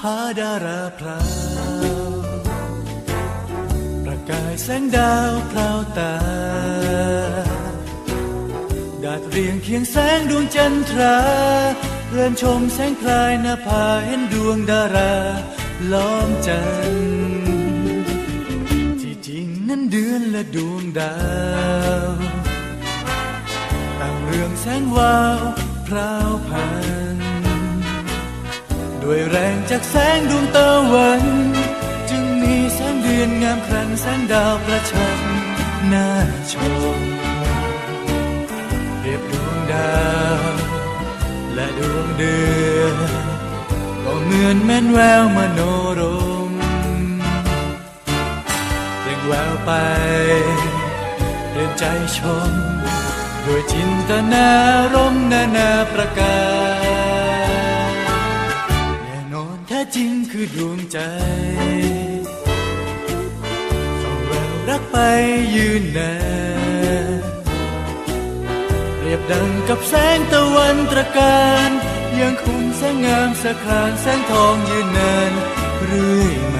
นนภาดาราพราวประกายแสงดาวพราวตา ดาดเรียงเคียงแสงดวงจันทรา เรือนชมแสงพลายนภาเห็นดวงดาราล้อมจันที่จริงนั้นเดือนและดวงดาวต่างเรืองแสงวาวพราวพัน ด้วยแรงจากแสงดวงตะวัน จึงมีแสงเดือนงามครันแสงดาวประชันน่าชมเรียบดวงดาวและดวงเดือนก็เหมือนแม่นแววมโนรมเร่งแววไปเรียนใจชมด้วยจินตนารมนานาประการ คือดวงใจส่องแววรักไปยืนนานเปรียบดังกับแสงตะวันตระการ ยังคงแสงงามสะครานแสงทองยืนนานเรื่อยมา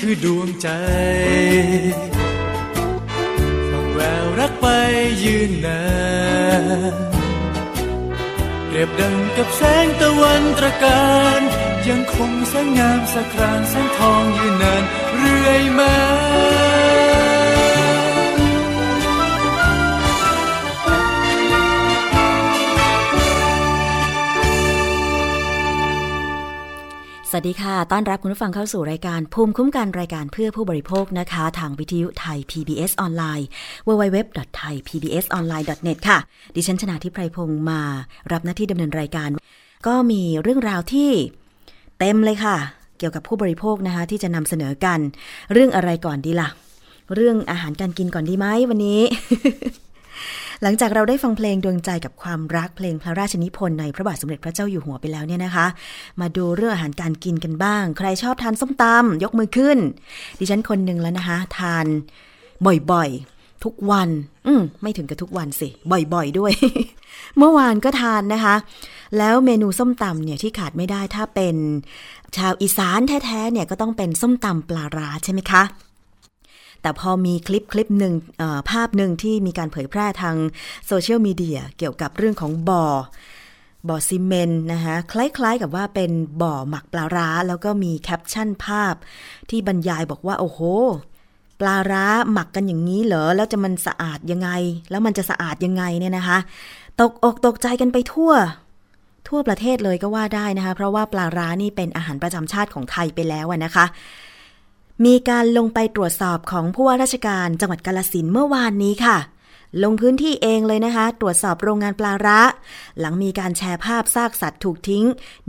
คือดวงใจฟังแววรักไปยืนนานเปรียบดังกับแสงตะวันตระการ ยังคงแสงงามสะครานแสงทองยืนนานเรื่อยมา สวัสดีค่ะ ต้อนรับคุณผู้ฟังเข้าสู่รายการภูมิคุ้มกันรายการเพื่อผู้บริโภคนะคะ ทางวิทยุไทย PBS ออนไลน์ www.thaipbsonline.net ค่ะ ดิฉันชนะทิพไพรพงศ์มา รับหน้าที่ดำเนินรายการ ก็มีเรื่องราวที่เต็มเลยค่ะ เกี่ยวกับผู้บริโภคนะคะ ที่จะนำเสนอกัน เรื่องอะไรก่อนดีล่ะ เรื่องอาหารการกินก่อนดีไหมวันนี้ หลังจากเราได้ฟังเพลงดวงใจกับความรักเพลงพระราชนิพนธ์ในพระบาทสมเด็จพระเจ้าอยู่หัวไปแล้วเนี่ยนะคะ มาดูเรื่องอาหารการกินกันบ้าง ใครชอบทานส้มตำยกมือขึ้น ดิฉันคนหนึ่งแล้วนะคะ ทานบ่อยๆ ทุกวัน อืมไม่ถึงกับทุกวันสิ บ่อยๆด้วย เมื่อวานก็ทานนะคะ แล้วเมนูส้มตำเนี่ยที่ขาดไม่ได้ถ้าเป็น ชาวอีสานแท้ๆเนี่ยก็ต้องเป็นส้มตำปลาร้าใช่ไหมคะ แต่พอมีคลิปคลิปหนึ่งภาพหนึ่งที่มีการเผยแพร่ทางโซเชียลมีเดียเกี่ยวกับเรื่องของบ่อบ่อซีเมนต์นะคะคล้ายๆกับว่าเป็นบ่อหมักปลาร้า แล้วก็มีแคปชั่นภาพ ที่บรรยายบอกว่า โอ้โห ปลาร้าหมักกันอย่างนี้เหรอ แล้วจะมันสะอาดยังไง แล้วมันจะสะอาดยังไงเนี่ยนะคะ ตกอกตกใจกันไปทั่ว ทั่วประเทศเลยก็ว่าได้นะคะ เพราะว่าปลาร้านี่เป็นอาหารประจำชาติของไทยไปแล้วนะคะ มีการลงไปตรวจสอบของผู้ว่าราชการจังหวัดกาลสินเมื่อวานนี้ค่ะ ลงพื้นที่เองเลยนะคะ ตรวจสอบโรงงานปลาร้าหลังมีการแชร์ภาพซากสัตว์ถูกทิ้ง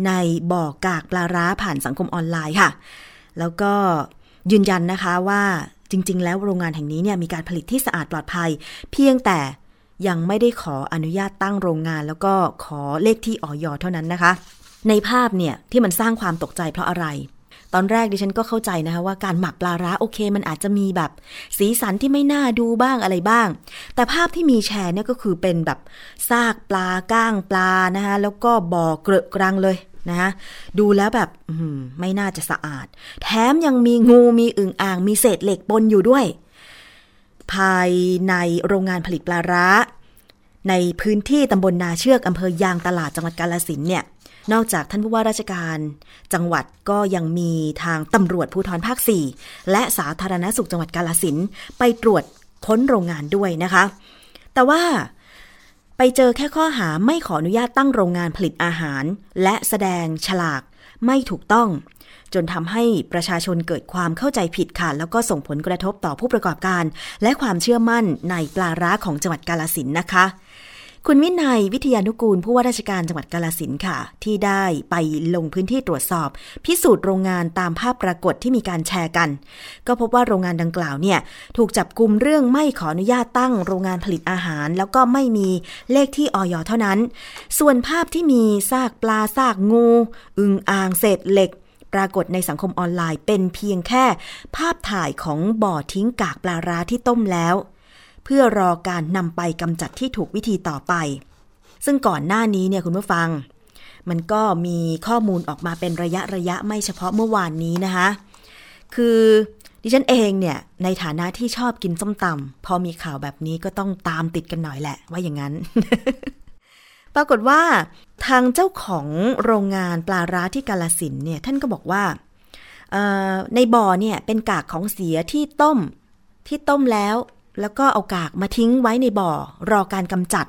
ในบ่อกากปลาร้าผ่านสังคมออนไลน์ค่ะ แล้วก็ยืนยันนะคะว่าจริง ๆ แล้วโรงงานแห่งนี้เนี่ยมีการผลิตที่สะอาดปลอดภัย เพียงแต่ยังไม่ได้ขออนุญาตตั้งโรงงาน แล้วก็ขอเลขที่ออยเท่านั้นนะคะ ในภาพเนี่ยที่มันสร้างความตกใจเพราะอะไร ตอนแรกดิฉันก็เข้าใจนะคะว่าการหมักปลาร้าโอเค มันอาจจะมีแบบ สีสันที่ไม่น่าดูบ้างอะไรบ้าง แต่ภาพที่มีแชร์เนี่ยก็คือเป็นแบบซากปลาก้างปลานะคะแล้วก็บ่อเกลอะกรังเลยนะคะดูแล้วแบบไม่น่าจะสะอาด แถมยังมีงูมีอึ่งอ่าง มีเศษเหล็กปนอยู่ด้วย ภายในโรงงานผลิตปลาร้า ในพื้นที่ตำบลนาเชือกอำเภอยางตลาดจังหวัดกาลสินเนี่ย นอกจากท่านผู้ว่าราชการ จังหวัดก็ยังมีทางตำรวจภูธรภาค 4 และสาธารณสุขจังหวัดกาลสินไปตรวจค้นโรงงานด้วยนะคะ แต่ว่าไปเจอแค่ข้อหาไม่ขออนุญาตตั้งโรงงานผลิตอาหาร และแสดงฉลากไม่ถูกต้อง จนทำให้ประชาชนเกิดความเข้าใจผิดค่ะ แล้วก็ส่งผลกระทบต่อผู้ประกอบการ และความเชื่อมั่นในปลาร้าของจังหวัดกาลสินนะคะ คุณวินัยวิทยานุกูล ผู้ว่าราชการจังหวัดกาลสินค่ะ ที่ได้ไปลงพื้นที่ตรวจสอบ พิสูจน์โรงงานตามภาพปรากฏที่มีการแชร์กัน ก็พบว่าโรงงานดังกล่าวเนี่ยถูกจับกลุ่มเรื่องไม่ขออนุญาตตั้งโรงงานผลิตอาหาร แล้วก็ไม่มีเลขที่ออยเท่านั้น ส่วนภาพที่มีซากปลาซากงู อึงอ่างเศษเหล็กปรากฏในสังคมออนไลน์เป็นเพียงแค่ ภาพถ่ายของบ่อทิ้งกากปลาร้าที่ต้มแล้ว เพื่อรอการนำไปกำจัดที่ถูกวิธีต่อไป ซึ่งก่อนหน้านี้เนี่ยคุณผู้ฟัง มันก็มีข้อมูลออกมาเป็นระยะระยะไม่เฉพาะเมื่อวานนี้นะคะ คือดิฉันเองเนี่ยในฐานะที่ชอบกินส้มตำพอมีข่าวแบบนี้ก็ต้องตามติดกันหน่อยแหละ ว่าอย่างนั้น ปรากฏว่า ทางเจ้าของโรงงานปลาร้าที่กาลสินเนี่ยท่านก็บอกว่าในบ่อเนี่ยเป็นกากของเสียที่ต้มที่ต้มแล้ว แล้วก็เอากากมาทิ้งไว้ในบ่อรอการกำจัด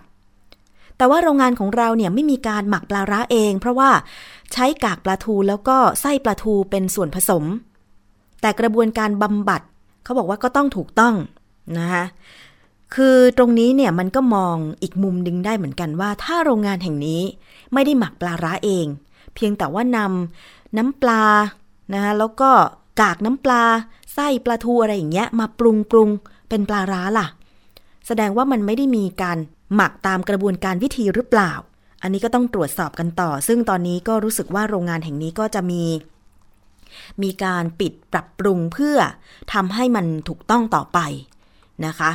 แต่ว่าโรงงานของเราเนี่ยไม่มีการหมักปลาร้าเอง เพราะว่าใช้กากปลาทูแล้วก็ไส้ปลาทูเป็นส่วนผสม แต่กระบวนการบำบัดเขาบอกว่าก็ต้องถูกต้องนะคะคือตรงนี้เนี่ยมันก็มองอีกมุมดึงได้เหมือนกันว่า ถ้าโรงงานแห่งนี้ไม่ได้หมักปลาร้าเอง เพียงแต่ว่านำน้ำปลานะคะแล้วก็กากน้ำปลาไส้ปลาทูอะไรอย่างเงี้ยมาปรุงปรุง เป็นปลาร้าล่ะ แสดงว่ามันไม่ได้มีการหมักตามกระบวนการวิธีหรือเปล่า อันนี้ก็ต้องตรวจสอบกันต่อ ซึ่งตอนนี้ก็รู้สึกว่าโรงงานแห่งนี้ก็จะมี มีการปิดปรับปรุงเพื่อทำให้มันถูกต้องต่อไปนะคะ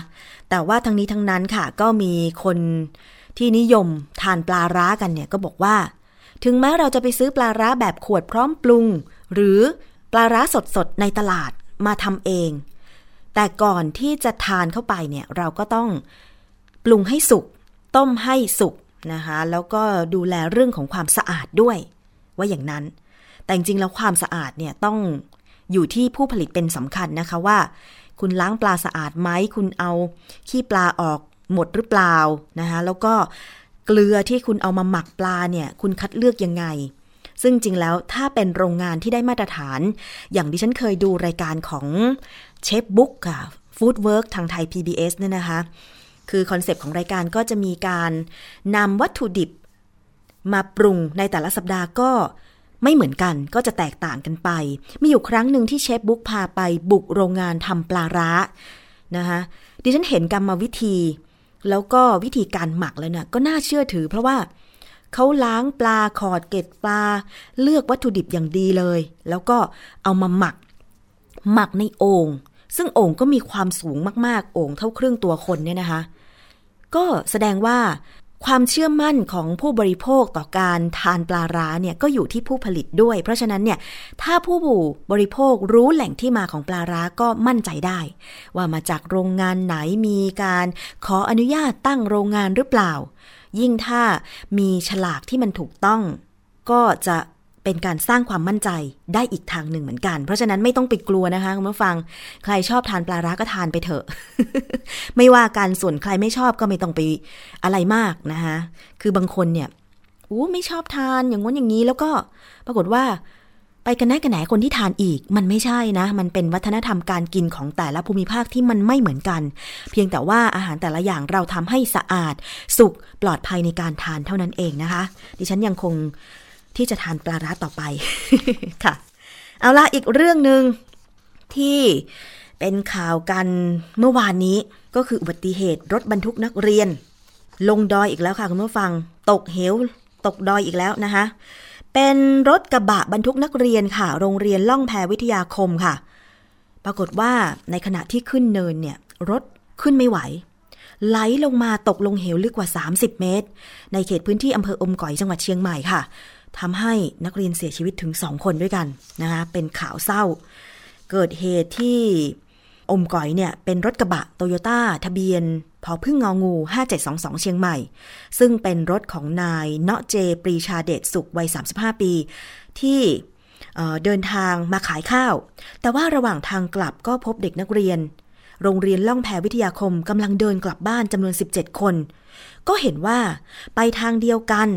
แต่ว่าทั้งนี้ทั้งนั้นค่ะ ก็มีคนที่นิยมทานปลาร้ากันเนี่ยก็บอกว่า ถึงแม้เราจะไปซื้อปลาร้าแบบขวดพร้อมปรุง หรือปลาร้าสดๆในตลาดมาทำเอง แต่ก่อนที่จะทานเข้าไปเนี่ยเราก็ต้องปรุงให้สุก ต้มให้สุกนะคะ แล้วก็ดูแลเรื่องของความสะอาดด้วย ว่าอย่างนั้น แต่จริงๆแล้วความสะอาดเนี่ยต้องอยู่ที่ผู้ผลิตเป็นสำคัญนะคะว่า คุณล้างปลาสะอาดไหมคุณเอาขี้ปลาออกหมดหรือเปล่านะคะแล้วก็เกลือที่คุณเอามาหมักปลาเนี่ย คุณคัดเลือกยังไง ซึ่งจริงแล้วถ้าเป็นโรงงานที่ได้มาตรฐาน อย่างที่ฉันเคยดูรายการของ เชฟบุ๊กค่ะ Foodwork ทางไทย PBS เนี่ยนะคะ คือ concept ของรายการก็จะมีการนำวัตถุดิบมาปรุงในแต่ละสัปดาห์ก็ไม่เหมือนกันก็จะแตกต่างกันไป มีอยู่ครั้งหนึ่งที่เชฟบุ๊กพาไปบุกโรงงานทำปลาร้านะคะดิฉันเห็นกรรมวิธี แล้วก็วิธีการหมักแล้วเนะ่ยก็น่าเชื่อถือ เพราะว่าเขาล้างปลาขอดเกล็ดปลา เลือกวัตถุดิบอย่างดีเลย แล้วก็เอามาหมัก หมักในโอ่ง ซึ่งโอ่งก็มีความสูงมากๆ โอ่งเท่าครึ่งตัวคนเนี่ยนะคะ ก็แสดงว่าความเชื่อมั่นของผู้บริโภคต่อการทานปลาร้าเนี่ยก็อยู่ที่ผู้ผลิตด้วย เพราะฉะนั้นเนี่ยถ้าผู้บริโภครู้แหล่งที่มาของปลาร้าก็มั่นใจได้ ว่ามาจากโรงงานไหนมีการขออนุญาตตั้งโรงงานหรือเปล่า ยิ่งถ้ามีฉลากที่มันถูกต้อง ก็จะ เป็นการสร้างความมั่นใจได้อีกทางหนึ่งเหมือนกัน เพราะฉะนั้นไม่ต้องไปกลัวนะคะคุณผู้ฟัง ใครชอบทานปลาร้าก็ทานไปเถอะ ไม่ว่าการส่วนใครไม่ชอบก็ไม่ต้องไปอะไรมากนะคะคือบางคนเนี่ยโอ้ไม่ชอบทานอย่างง้นอย่างนี้แล้วก็ปรากฏว่า ไปกันแน่กันแหนคนที่ทานอีก มันไม่ใช่นะ มันเป็นวัฒนธรรมการกินของแต่ละภูมิภาคที่มันไม่เหมือนกัน เพียงแต่ว่าอาหารแต่ละอย่างเราทำให้สะอาด สุกปลอดภัยในการทานเท่านั้นเองนะคะ ดิฉันยังคง ที่จะทานปลาร้าต่อไปค่ะ เอาละอีกเรื่องหนึ่งที่เป็นข่าวกันเมื่อวานนี้ก็คืออุบัติเหตุรถบรรทุกนักเรียน ลงดอยอีกแล้วค่ะคุณผู้ฟัง ตกเหว ตกดอยอีกแล้วนะคะ เป็นรถกระบะบรรทุกนักเรียนค่ะ โรงเรียนล่องแพวิทยาคมค่ะ ปรากฏว่าในขณะที่ขึ้นเนินเนี่ย รถขึ้นไม่ไหว ไหลลงมาตกลงเหวลึกกว่า 30 เมตร ในเขตพื้นที่อำเภออมก๋อยจังหวัดเชียงใหม่ค่ะ ทำให้นักเรียนเสียชีวิตถึงสองคนด้วยกันนะคะเป็นข่าวเศร้า เกิดเหตุที่อมก๋อยเนี่ยเป็นรถกระบะโตโยต้าทะเบียนพอพึ่งงองู 5722 เชียงใหม่ ซึ่งเป็นรถของนายเนาะเจปรีชาเดชสุขวัย 35 ปี ที่เดินทางมาขายข้าว แต่ว่าระหว่างทางกลับก็พบเด็กนักเรียน โรงเรียนล่องแพวิทยาคมกำลังเดินกลับบ้านจำนวน 17 คน ก็เห็นว่าไปทางเดียวกัน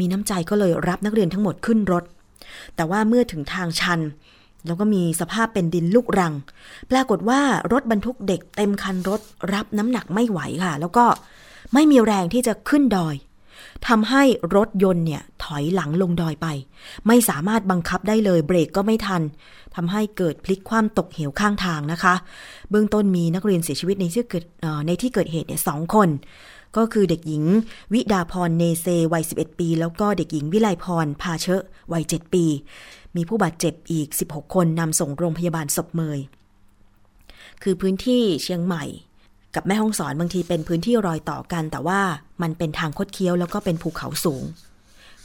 มีน้ำใจก็เลยรับนักเรียนทั้งหมดขึ้นรถ แต่ว่าเมื่อถึงทางชัน แล้วก็มีสภาพเป็นดินลูกรัง ปรากฏว่ารถบรรทุกเด็กเต็มคันรถรับน้ำหนักไม่ไหวค่ะ แล้วก็ไม่มีแรงที่จะขึ้นดอยทำให้รถยนต์เนี่ยถอยหลังลงดอยไป ไม่สามารถบังคับได้เลยเบรกก็ไม่ทันทำให้เกิดพลิกคว่ำตกเหวข้างทางนะคะ เบื้องต้นมีนักเรียนเสียชีวิตในที่เกิดในที่เกิดเหตุเนี่ยสองคน ก็คือเด็กหญิง วิดาพรเนเซวัย 11 ปี แล้วก็เด็กหญิงวิไลพรพาเชะวัย 7 ปี มีผู้บาดเจ็บอีก 16 คนนำส่งโรงพยาบาลศพเมย คือพื้นที่เชียงใหม่ กับแม่ห้องสอนบางทีเป็นพื้นที่รอยต่อกัน แต่ว่ามันเป็นทางคดเคี้ยวแล้วก็เป็นภูเขาสูง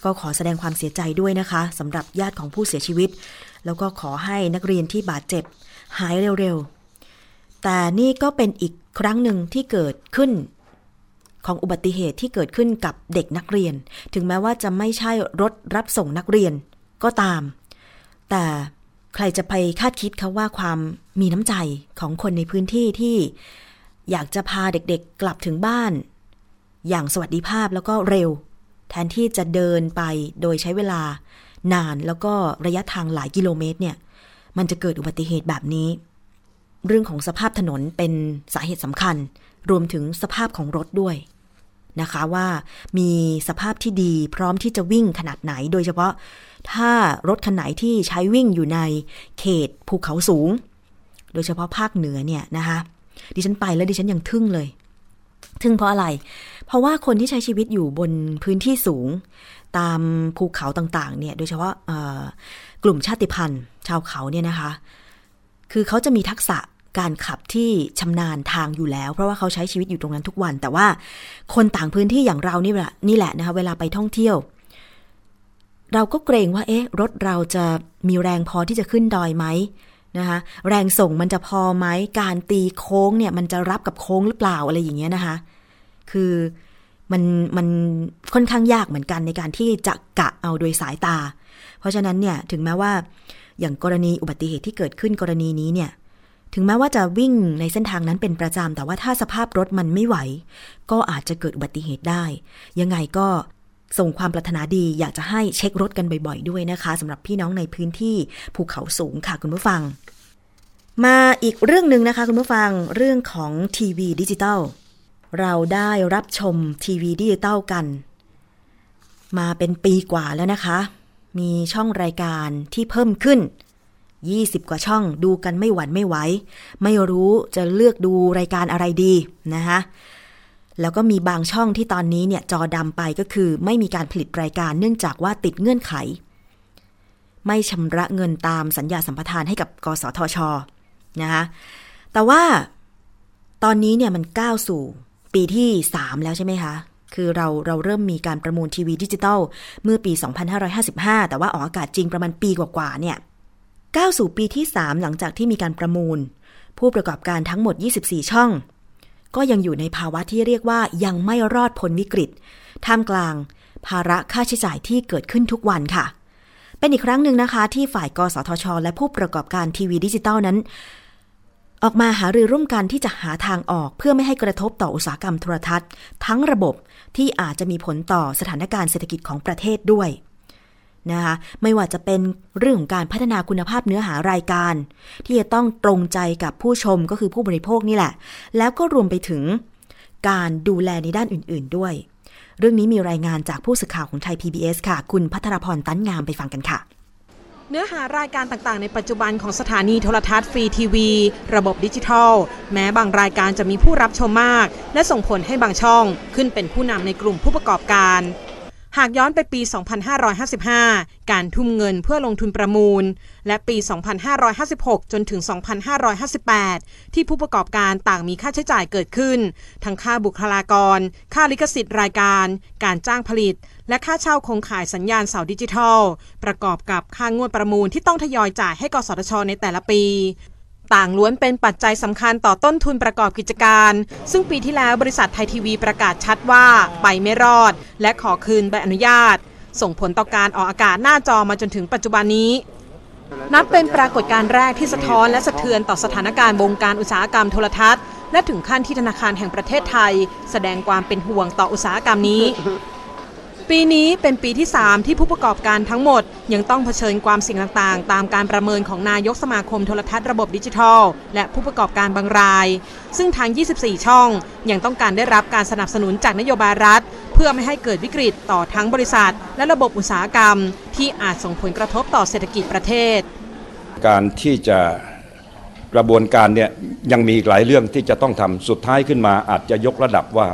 ก็ขอแสดงความเสียใจด้วยนะคะสำหรับญาติของผู้เสียชีวิต แล้วก็ขอให้นักเรียนที่บาดเจ็บหายเร็วๆแต่นี่ก็เป็นอีกครั้งหนึ่งที่เกิดขึ้น ของอุบัติเหตุที่เกิดขึ้นกับเด็กนักเรียน ถึงแม้ว่าจะไม่ใช่รถรับส่งนักเรียนก็ตาม แต่ใครจะไปคาดคิดเขาว่าความมีน้ำใจของคนในพื้นที่ที่อยากจะพาเด็กๆกลับถึงบ้าน อย่างสวัสดิภาพแล้วก็เร็ว แทนที่จะเดินไปโดยใช้เวลานานแล้วก็ระยะทางหลายกิโลเมตรเนี่ย มันจะเกิดอุบัติเหตุแบบนี้ เรื่องของสภาพถนนเป็นสาเหตุสำคัญ รวมถึงสภาพของรถด้วย นะคะว่ามีสภาพที่ดีพร้อมที่จะวิ่งขนาดไหน โดยเฉพาะถ้ารถคันไหนที่ใช้วิ่งอยู่ในเขตภูเขาสูง โดยเฉพาะภาคเหนือเนี่ยนะคะดิฉันไปแล้วดิฉันยังทึ่งเลยทึ่งเพราะอะไร เพราะว่าคนที่ใช้ชีวิตอยู่บนพื้นที่สูง ตามภูเขาต่างๆ เนี่ย โดยเฉพาะกลุ่มชาติพันธุ์ ชาวเขาเนี่ยนะคะ คือเขาจะมีทักษะ การขับที่ชำนาญทางอยู่แล้ว เพราะว่าเขาใช้ชีวิตอยู่ตรงนั้นทุกวัน แต่ว่าคนต่างพื้นที่อย่างเรานี่แหละนี่แหละนะคะเวลาไปท่องเที่ยว เราก็เกรงว่าเอ๊ะรถเราจะมีแรงพอที่จะขึ้นดอยไหมนะคะแรงส่งมันจะพอไหมการตีโค้งเนี่ยมันจะรับกับโค้งหรือเปล่าอะไรอย่างเงี้ยนะคะคือมันมันค่อนข้างยากเหมือนกันในการที่จะกะเอาโดยสายตา เพราะฉะนั้นเนี่ยถึงแม้ว่าอย่างกรณีอุบัติเหตุที่เกิดขึ้นกรณีนี้เนี่ย ถึงแม้ว่าจะวิ่งในเส้นทางนั้นเป็นประจำแต่ว่าถ้าสภาพรถมันไม่ไหว ก็อาจจะเกิดอุบัติเหตุได้ ยังไงก็ส่งความปรารถนาดีอยากจะให้เช็ครถกันบ่อยๆด้วยนะคะสำหรับพี่น้องในพื้นที่ภูเขาสูงค่ะคุณผู้ฟัง มาอีกเรื่องหนึ่งนะคะคุณผู้ฟังเรื่องของทีวีดิจิตอลเราได้รับชมทีวีดิจิตอลกัน มาเป็นปีกว่าแล้วนะคะ มีช่องรายการที่เพิ่มขึ้น 20 กว่าช่องดูกันไม่หวาดไม่ไหว ไม่รู้จะเลือกดูรายการอะไรดีนะคะแล้วก็มีบางช่องที่ตอนนี้เนี่ยจอดำไปก็คือไม่มีการผลิตรายการเนื่องจากว่าติดเงื่อนไข ไม่ชำระเงินตามสัญญาสัมปทานให้กับกสทชนะคะแต่ว่าตอนนี้เนี่ยมันก้าวสู่ปีที่ 3 แล้วใช่ไหมคะ คือเราเราเริ่มมีการประมูลทีวีดิจิตอลเมื่อปี 2555 แต่ว่าออกอากาศจริงประมาณปีกว่าๆเนี่ย ก้าวสู่ปีที่ 3 หลังจากที่มีการประมูล ผู้ประกอบการทั้งหมด 24 ช่อง ก็ยังอยู่ในภาวะที่เรียกว่ายังไม่รอดพ้นวิกฤต ท่ามกลาง ภาระค่าใช้จ่ายที่เกิดขึ้นทุกวันค่ะ เป็นอีกครั้งหนึ่งนะคะ ที่ฝ่ายกสทช และผู้ประกอบการทีวีดิจิตอลนั้น ออกมาหารือร่วมกันที่จะหาทางออกเพื่อไม่ให้กระทบต่ออุตสาหกรรมโทรทัศน์ ทั้งระบบที่อาจจะมีผลต่อสถานการณ์เศรษฐกิจของประเทศด้วย นะคะไม่ว่าจะเป็นเรื่องของการพัฒนาคุณภาพเนื้อหารายการ ที่จะต้องตรงใจกับผู้ชมก็คือผู้บริโภคนี่แหละ แล้วก็รวมไปถึงการดูแลในด้านอื่น ๆด้วย เรื่องนี้มีรายงานจากผู้สื่อข่าวของไทย PBS ค่ะ คุณพัทรพรตั้นงามไปฟังกันค่ะเนื้อหารายการต่างๆ ในปัจจุบันของสถานีโทรทัศน์ฟรีทีวี ระบบดิจิทัล แม้บางรายการจะมีผู้รับชมมาก และส่งผลให้บางช่องขึ้นเป็นผู้นำในกลุ่มผู้ประกอบการ หากย้อนไปปี 2555 การทุ่มเงินเพื่อลงทุนประมูล และปี 2556 จนถึง 2558 ที่ผู้ประกอบการต่างมีค่าใช้จ่ายเกิดขึ้น ทั้งค่าบุคลากร ค่าลิขสิทธิ์รายการ การจ้างผลิต และค่าเช่าคงขายสัญญาณเสาดิจิทัล ประกอบกับค่างวดประมูลที่ต้องทยอยจ่ายให้กสทชในแต่ละปี ต่างล้วนเป็นปัจจัยสำคัญต่อต้นทุนประกอบกิจการ ซึ่งปีที่แล้วบริษัทไทยทีวีประกาศชัดว่าไปไม่รอด และขอคืนใบอนุญาต ส่งผลต่อการออกอากาศหน้าจอมาจนถึงปัจจุบันนี้ นับเป็นปรากฏการณ์แรกที่สะท้อนและสะเทือนต่อสถานการณ์วงการอุตสาหกรรมโทรทัศน์ และถึงขั้นที่ธนาคารแห่งประเทศไทย แสดงความเป็นห่วงต่ออุตสาหกรรมนี้ ปีนี้เป็นปีที่ 3 ที่ผู้ประกอบการทั้งหมด ยังต้องเผชิญความเสี่ยงต่างๆ ตามการประเมินของนายกสมาคมโทรทัศน์ระบบดิจิทัล และผู้ประกอบการบางราย ซึ่งทาง 24 ช่อง ยังต้องการได้รับการสนับสนุนจากนโยบายรัฐ เพื่อไม่ให้เกิดวิกฤตต่อทั้งบริษัท และระบบอุตสาหกรรม ที่อาจส่งผลกระทบต่อเศรษฐกิจประเทศ การที่จะกระบวนการเนี่ยยังมีหลายเรื่องที่จะต้องทำสุดท้ายขึ้นมาอาจจะยกระดับว่า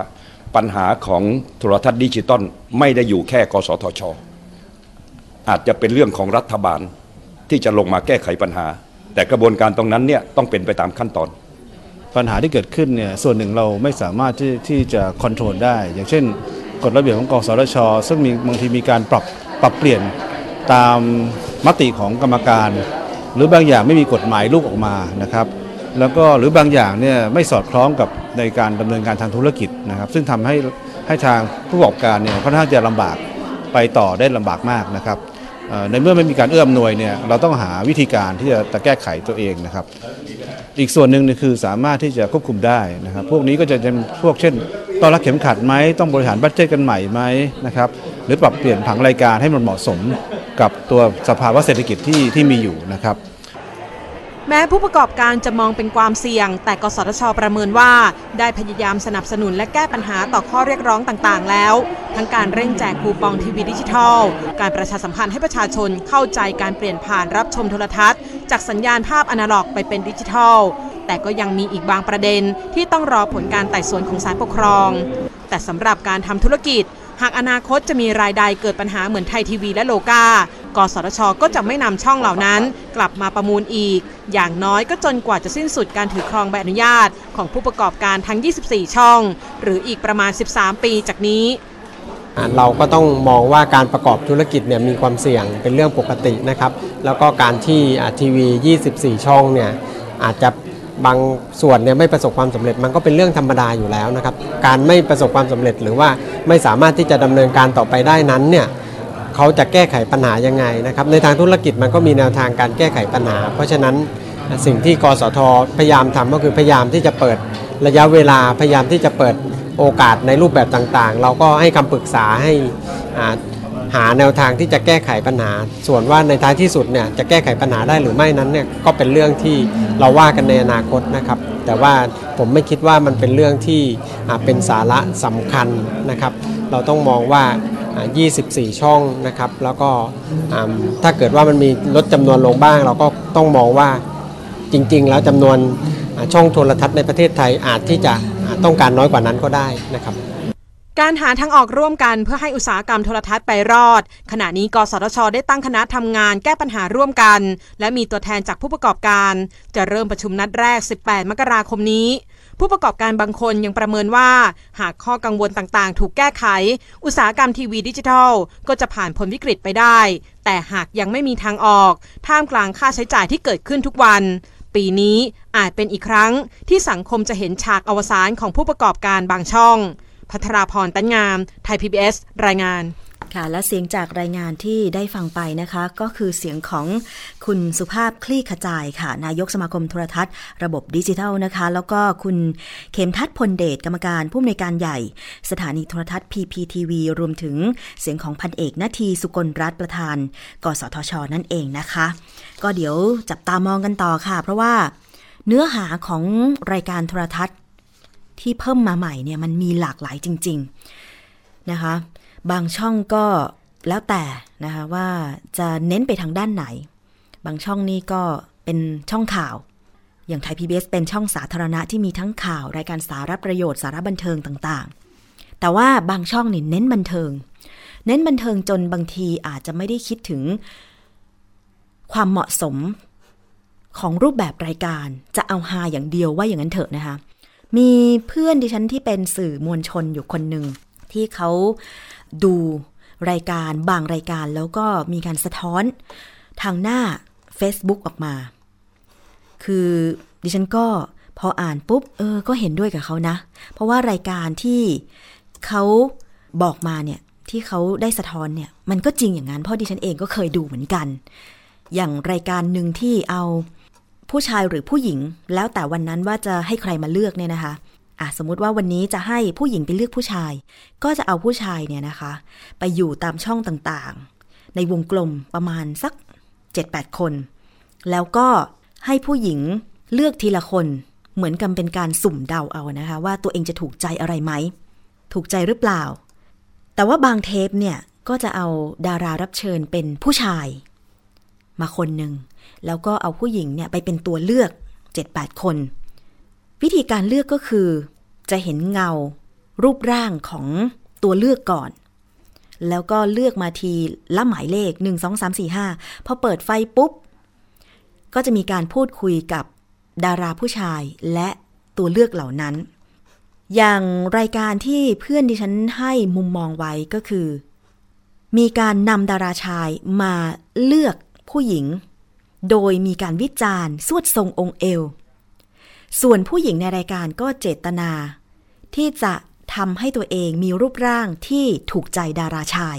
ปัญหาของโทรทัศน์ดิจิตอลไม่ได้อยู่แค่กสทช อาจจะเป็นเรื่องของรัฐบาลที่จะลงมาแก้ไขปัญหา แต่กระบวนการตรงนั้นเนี่ยต้องเป็นไปตามขั้นตอน ปัญหาที่เกิดขึ้นเนี่ยส่วนหนึ่งเราไม่สามารถที่ที่จะคอนโทรลได้ อย่างเช่น กฎระเบียบของกสทช ซึ่งมีบางทีมีการปรับปรับเปลี่ยนตามมติของกรรมการ หรือบางอย่างไม่มีกฎหมายลูกออกมานะครับ แล้วก็หรือบางอย่างเนี่ยไม่สอดคล้องกับในการดำเนินการทางธุรกิจนะครับ ซึ่งทำให้ให้ทางผู้ประกอบการเนี่ยค่อนข้างจะลำบากไปต่อได้ลำบากมากนะครับในเมื่อไม่มีการเอื้อมหน่วยเนี่ยเราต้องหาวิธีการที่จะจะแก้ไขตัวเองนะครับ อีกส่วนหนึ่งคือสามารถที่จะควบคุมได้นะครับ พวกนี้ก็จะเป็นพวกเช่นต้องรักเข็มขัดไหมต้องบริหารบัตเจตกันใหม่ไหมนะครับหรือปรับเปลี่ยนผังรายการให้มันเหมาะสมกับตัวสภาวะเศรษฐกิจที่ที่มีอยู่นะครับ แม้ผู้ประกอบการจะมองเป็นความเสี่ยง แต่กสทช ประเมินว่า ได้พยายามสนับสนุนและแก้ปัญหาต่อข้อเรียกร้องต่างๆ แล้ว ทั้งการเร่งแจกคูปองทีวีดิจิทัล การประชาสัมพันธ์ให้ประชาชนเข้าใจการเปลี่ยนผ่านรับชมโทรทัศน์ จากสัญญาณภาพอนาล็อกไปเป็นดิจิทัล แต่ก็ยังมีอีกบางประเด็นที่ต้องรอผลการไต่สวนของศาลปกครอง แต่สำหรับการทำธุรกิจ หากอนาคตจะมีรายใดเกิดปัญหาเหมือนไทยทีวีและโลกา กสทช ก็จะไม่นำช่องเหล่านั้น กลับมาประมูลอีก อย่างน้อยก็จนกว่าจะสิ้นสุดการถือครองใบอนุญาต ของผู้ประกอบการทั้ง 24 ช่อง หรืออีกประมาณ 13 ปีจากนี้เราก็ต้องมองว่าการประกอบธุรกิจเนี่ยมีความเสี่ยงเป็นเรื่องปกตินะครับ แล้วก็การที่ทีวี 24 ช่องเนี่ยอาจจะบางส่วนเนี่ยไม่ประสบความสำเร็จมันก็เป็นเรื่องธรรมดาอยู่แล้วนะครับ การไม่ประสบความสำเร็จหรือว่าไม่สามารถที่จะดำเนินการต่อไปได้นั้นเนี่ย เขาจะแก้ไขปัญหายังไงนะครับในทางธุรกิจมันก็มีแนวทางการแก้ไขปัญหา เพราะฉะนั้นสิ่งที่กสทพยายามทำก็คือพยายามที่จะเปิดระยะเวลาพยายามที่จะเปิดโอกาสในรูปแบบต่างๆ เราก็ให้คำปรึกษาให้หาแนวทางที่จะแก้ไขปัญหา ส่วนว่าในท้ายที่สุดเนี่ยจะแก้ไขปัญหาได้หรือไม่นั้นเนี่ยก็เป็นเรื่องที่เราว่ากันในอนาคตนะครับ แต่ว่าผมไม่คิดว่ามันเป็นเรื่องที่เป็นสาระสำคัญนะครับ เราต้องมองว่า 24 ช่องนะครับ แล้วก็ถ้าเกิดว่ามันมีลดจำนวนลงบ้าง เราก็ต้องมองว่าจริง ๆ แล้วจำนวนช่องโทรทัศน์ในประเทศไทยอาจที่จะต้องการน้อยกว่านั้นก็ได้นะครับการหาทางออกร่วมกันเพื่อให้อุตสาหกรรมโทรทัศน์ไปรอด ขณะนี้กสทช ได้ตั้งคณะทำงานแก้ปัญหาร่วมกัน และมีตัวแทนจากผู้ประกอบการ จะเริ่มประชุมนัดแรก 18 มกราคมนี้ ผู้ประกอบการบางคนยังประเมินว่า หากข้อกังวลต่างๆ ถูกแก้ไข อุตสาหกรรมทีวีดิจิทัล ก็จะผ่านพ้นวิกฤตไปได้ แต่หากยังไม่มีทางออก ท่ามกลางค่าใช้จ่ายที่เกิดขึ้นทุกวัน ปีนี้อาจเป็นอีกครั้งที่สังคมจะเห็นฉากอวสานของผู้ประกอบการบางช่อง พัทราพรตั้นงาม ไทย PBS รายงาน ค่ะ และเสียงจากรายงานที่ได้ฟังไปนะคะ ก็คือเสียงของคุณสุภาพคลี่ขจายค่ะ นายกสมาคมโทรทัศน์ ระบบดิจิทัลนะคะ แล้วก็คุณเขมทัศน์พลเดชกรรมการผู้อำนวยการใหญ่ สถานีโทรทัศน์ PPTV รวมถึงเสียงของพันเอกนาทีสุกลรัฐประธาน กสทช นั่นเองนะคะ ก็เดี๋ยวจับตามองกันต่อค่ะ เพราะว่าเนื้อหาของรายการโทรทัศน์ที่เพิ่มมาใหม่เนี่ยมันมีหลากหลายจริง ๆ นะคะ บางช่องก็แล้วแต่นะคะว่าจะเน้นไปทางด้านไหน บางช่องนี่ก็เป็นช่องข่าว อย่างไทยพีบีเป็นช่องสาธารณะที่มีทั้งข่าว รายการสาระประโยชน์สาระบันเทิงต่างๆ แต่ว่าบางช่องนี่เน้นบันเทิง เน้นบันเทิงจนบางทีอาจจะไม่ได้คิดถึง ความเหมาะสมของรูปแบบรายการจะเอาฮาอย่างเดียวว่าอย่างนั้นเถอะนะคะมีเพื่อนดิฉันที่เป็นสื่อมวลชนอยู่คนหนึ่งที่เขา ดูรายการบางรายการแล้วก็มีการสะท้อนทางหน้า Facebook ออกมา คือดิฉันก็พออ่านปุ๊บ เออ ก็เห็นด้วยกับเขานะ เพราะว่ารายการที่เขาบอกมาเนี่ย ที่เขาได้สะท้อนเนี่ย มันก็จริงอย่างนั้น เพราะดิฉันเองก็เคยดูเหมือนกัน อย่างรายการหนึ่งที่เอาผู้ชายหรือผู้หญิง แล้วแต่วันนั้นว่าจะให้ใครมาเลือกเนี่ยนะคะ อะสมมติว่าวันนี้จะให้ผู้หญิงไปเลือกผู้ชาย ก็จะเอาผู้ชายเนี่ยนะคะ ไปอยู่ตามช่องต่างๆ ในวงกลมประมาณสัก 7-8 คน แล้วก็ให้ผู้หญิงเลือกทีละคนเหมือนกับเป็นการสุ่มเดาเอานะคะ ว่าตัวเองจะถูกใจอะไรไหม ถูกใจหรือเปล่า แต่ว่าบางเทปเนี่ยก็จะเอาดารารับเชิญเป็นผู้ชาย มาคนหนึ่ง แล้วก็เอาผู้หญิงเนี่ยไปเป็นตัวเลือก 7-8 คน วิธีการเลือกก็คือ จะเห็นเงา รูปร่างของตัวเลือกก่อน แล้วก็เลือกมาทีละหมายเลข 1 2 3 4 5 พอเปิดไฟปุ๊บ ก็จะมีการพูดคุยกับดาราผู้ชายและตัวเลือกเหล่านั้น อย่างรายการที่เพื่อนดิฉันให้มุมมองไว้ก็คือ มีการนำดาราชายมาเลือกผู้หญิง โดยมีการวิจารณ์สวดทรงองค์เอว ส่วนผู้หญิงในรายการก็เจตนา ที่จะทำให้ตัวเองมีรูปร่างที่ถูกใจดาราชาย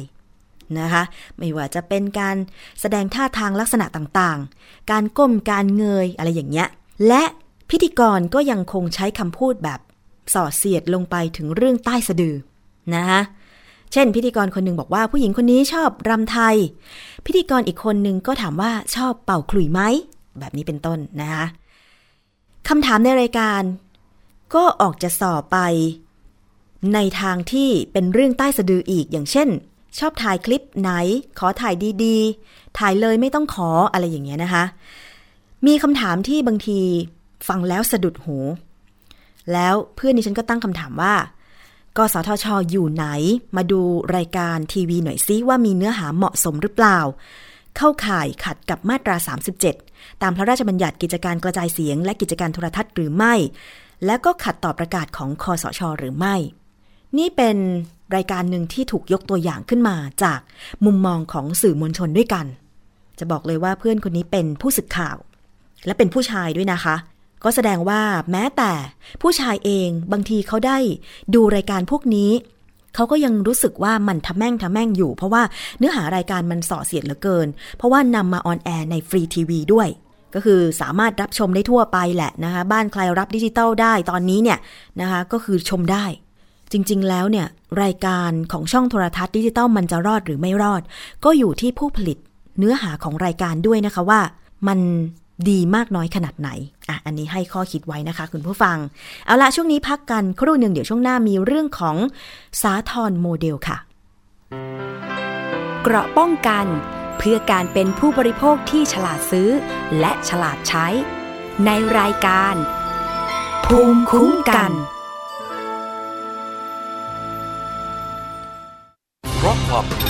นะคะไม่ว่าจะเป็นการแสดงท่าทางลักษณะต่างๆ การก้มการเงยอะไรอย่างเงี้ย และพิธีกรก็ยังคงใช้คำพูดแบบสอดเสียดลงไปถึงเรื่องใต้สะดือนะคะเช่น พิธีกรคนหนึ่งบอกว่าผู้หญิงคนนี้ชอบรำไทย พิธีกรอีกคนหนึ่งก็ถามว่าชอบเป่าขลุ่ยไหม แบบนี้เป็นต้นนะคะ คำถามในรายการ ก็ออกจะสอบไป ในทางที่เป็นเรื่องใต้สะดืออีกอย่างเช่น ชอบถ่ายคลิปไหน ขอถ่ายดีๆ ถ่ายเลยไม่ต้องขออะไรอย่างเงี้ยนะคะ มีคำถามที่บางทีฟังแล้วสะดุดหู แล้วเพื่อนดิฉันก็ตั้งคำถามว่ากสทชอยู่ไหน มาดูรายการทีวีหน่อยซิว่ามีเนื้อหาเหมาะสมหรือเปล่า เข้าข่ายขัดกับมาตรา 37 ตามพระราชบัญญัติกิจการกระจายเสียง และกิจการโทรทัศน์หรือไม่ และก็ขัดต่อประกาศของคอสชหรือไม่ นี่เป็นรายการหนึ่งที่ถูกยกตัวอย่างขึ้นมาจากมุมมองของสื่อมวลชนด้วยกัน จะบอกเลยว่าเพื่อนคนนี้เป็นผู้สึกข่าว และเป็นผู้ชายด้วยนะคะ ก็แสดงว่าแม้แต่ผู้ชายเองบางทีเขาได้ดูรายการพวกนี้ เขาก็ยังรู้สึกว่ามันทะแม่งทะแม่งอยู่ เพราะว่าเนื้อหารายการมันส่อเสียดเหลือเกิน เพราะว่านำมา on air ในฟรีทีวีด้วย ก็คือสามารถรับชมได้ทั่วไปแหละนะคะ บ้านใครรับดิจิตอลได้ตอนนี้เนี่ยนะคะก็คือชมได้ จริง ๆ แล้วเนี่ยรายการของช่องโทรทัศน์ดิจิตอลมันจะรอดหรือไม่รอด ก็อยู่ที่ผู้ผลิตเนื้อหาของรายการด้วยนะคะว่า มัน ดีมากน้อยขนาดไหน อะ อันนี้ให้ข้อคิดไว้นะคะคุณผู้ฟัง เอาละช่วงนี้พักกันครู่หนึ่งเดี๋ยวช่วงหน้ามีเรื่องของสาทรโมเดลค่ะ เกราะป้องกัน เพื่อการเป็นผู้บริโภคที่ฉลาดซื้อ และฉลาดใช้ ในรายการ ภูมิคุ้มกันเพราะความรู้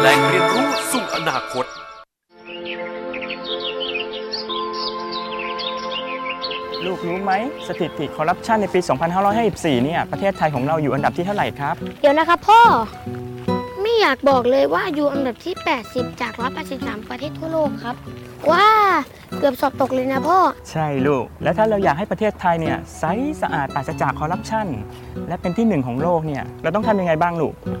แหล่งเรียนรู้สู่อนาคต ลูกรู้ไหมสถิติคอร์รัปชันในปี 2554 เนี่ย ประเทศไทยของเราอยู่อันดับที่เท่าไหร่ครับ เดี๋ยวนะครับพ่อ ไม่อยากบอกเลยว่าอยู่อันดับที่ 80 จาก 183 ประเทศทั่วโลกครับ ว้า เกือบสอบตกเลยนะพ่อ ใช่ลูก แล้วถ้าเราอยากให้ประเทศไทยเนี่ยใสสะอาดปราศจากคอร์รัปชันและเป็นที่หนึ่งของโลกเนี่ย เราต้องทำยังไงบ้างลูกอืม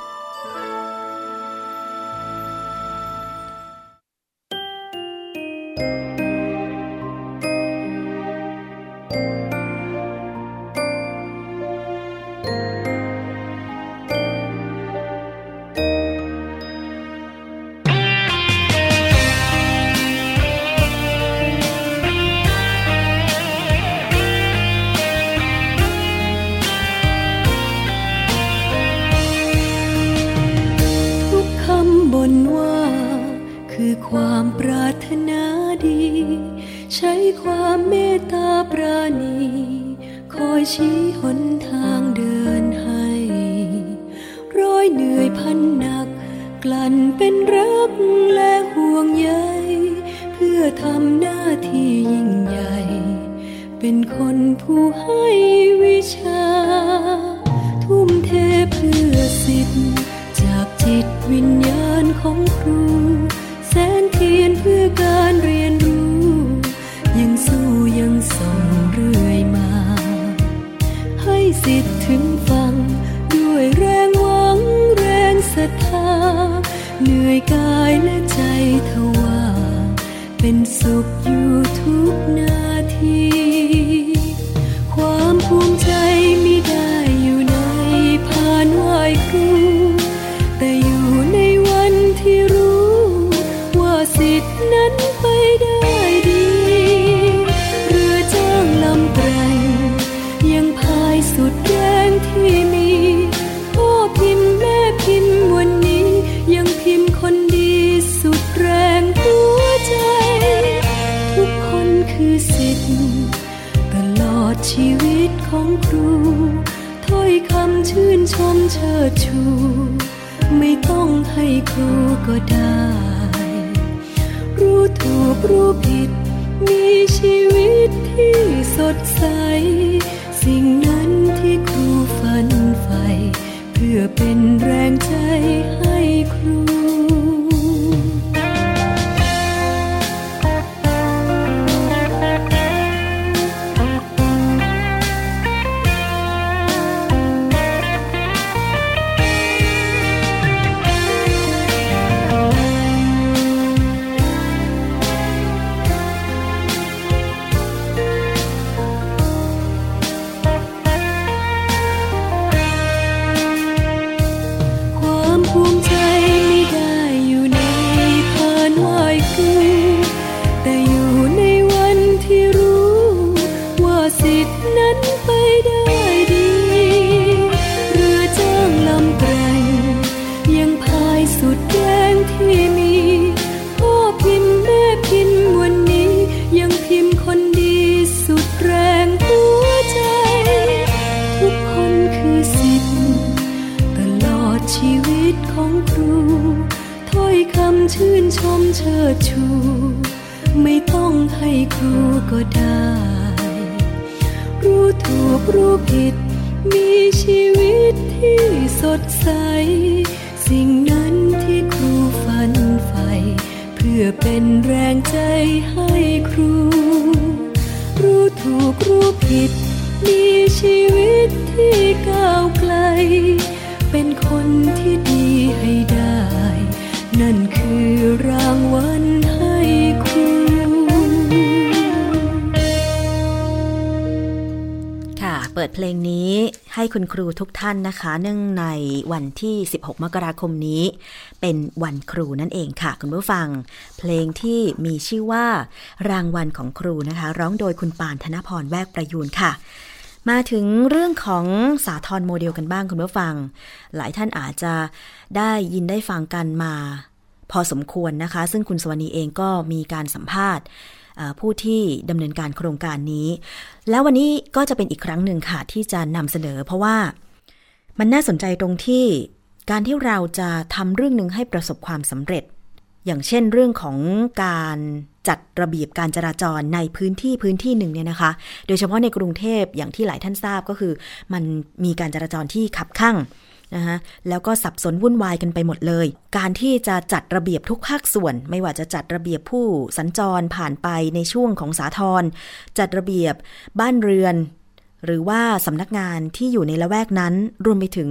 ก็ได้ รู้ถูกรู้ผิด มีชีวิตที่สดใส สิ่งนั้นที่ครูฝันใฝ่เพื่อเป็นแรงใจให้ครู รู้ถูกรู้ผิด มีชีวิตที่ก้าวไกล เป็นคนที่ดีให้ได้ นั่นคือรางวัลให้ ปิดเพลงนี้ให้ให้คุณครูทุกท่านนะคะ เนื่องในวันที่ 16 มกราคมนี้ เป็นวันครูนั่นเองค่ะ คุณผู้ฟัง เพลงที่มีชื่อว่า รางวัลของครูนะคะ ร้องโดยคุณปานธนพรแวกประยูนค่ะ มาถึงเรื่องของสาทรโมเดลกันบ้างคุณผู้ฟัง หลายท่านอาจจะได้ยินได้ฟังกันมา พอสมควรนะคะ ซึ่งคุณสวนีเองก็มีการสัมภาษณ์ ผู้ที่ดำเนินการโครงการนี้ แล้ววันนี้ก็จะเป็นอีกครั้งหนึ่งค่ะที่จะนำเสนอ เพราะว่ามันน่าสนใจตรงที่การที่เราจะทำเรื่องหนึ่งให้ประสบความสำเร็จ อย่างเช่นเรื่องของการจัดระเบียบการจราจรในพื้นที่พื้นที่หนึ่งเนี่ยนะคะ โดยเฉพาะในกรุงเทพอย่างที่หลายท่านทราบก็คือ มันมีการจราจรที่ขับข้าง นะคะแล้วก็สับสนวุ่นวายกันไปหมดเลย การที่จะจัดระเบียบทุกภาคส่วน ไม่ว่าจะจัดระเบียบผู้สัญจรผ่านไปในช่วงของสาทรจัดระเบียบบ้านเรือน หรือว่าสำนักงานที่อยู่ในละแวกนั้นรวมไปถึง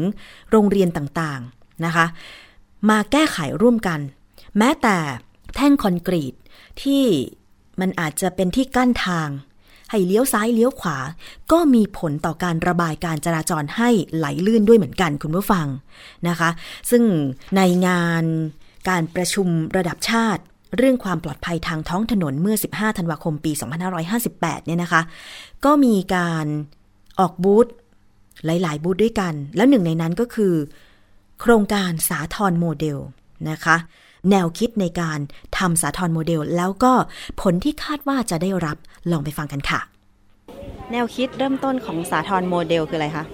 โรงเรียนต่างๆนะคะ มาแก้ไขร่วมกัน แม้แต่แท่งคอนกรีตที่มันอาจจะเป็นที่กั้นทาง ให้เลี้ยวซ้ายเลี้ยวขวา ก็มีผลต่อการระบายการจราจรให้ไหลลื่นด้วยเหมือนกันคุณผู้ฟังนะคะ ซึ่งในงานการประชุมระดับชาติ เรื่องความปลอดภัยทางท้องถนนเมื่อ 15 ธันวาคมปี 2558 เนี่ยนะคะ ก็มีการออกบูธหลาย ๆ บูธด้วยกัน แล้วหนึ่งในนั้นก็คือ โครงการสาทรโมเดลนะคะ แนวคิดในการทำสาทรโมเดล แล้วก็ผลที่คาดว่าจะได้รับลองไปฟังกันค่ะ แนวคิดเริ่มต้นของสาทรโมเดลคืออะไรคะ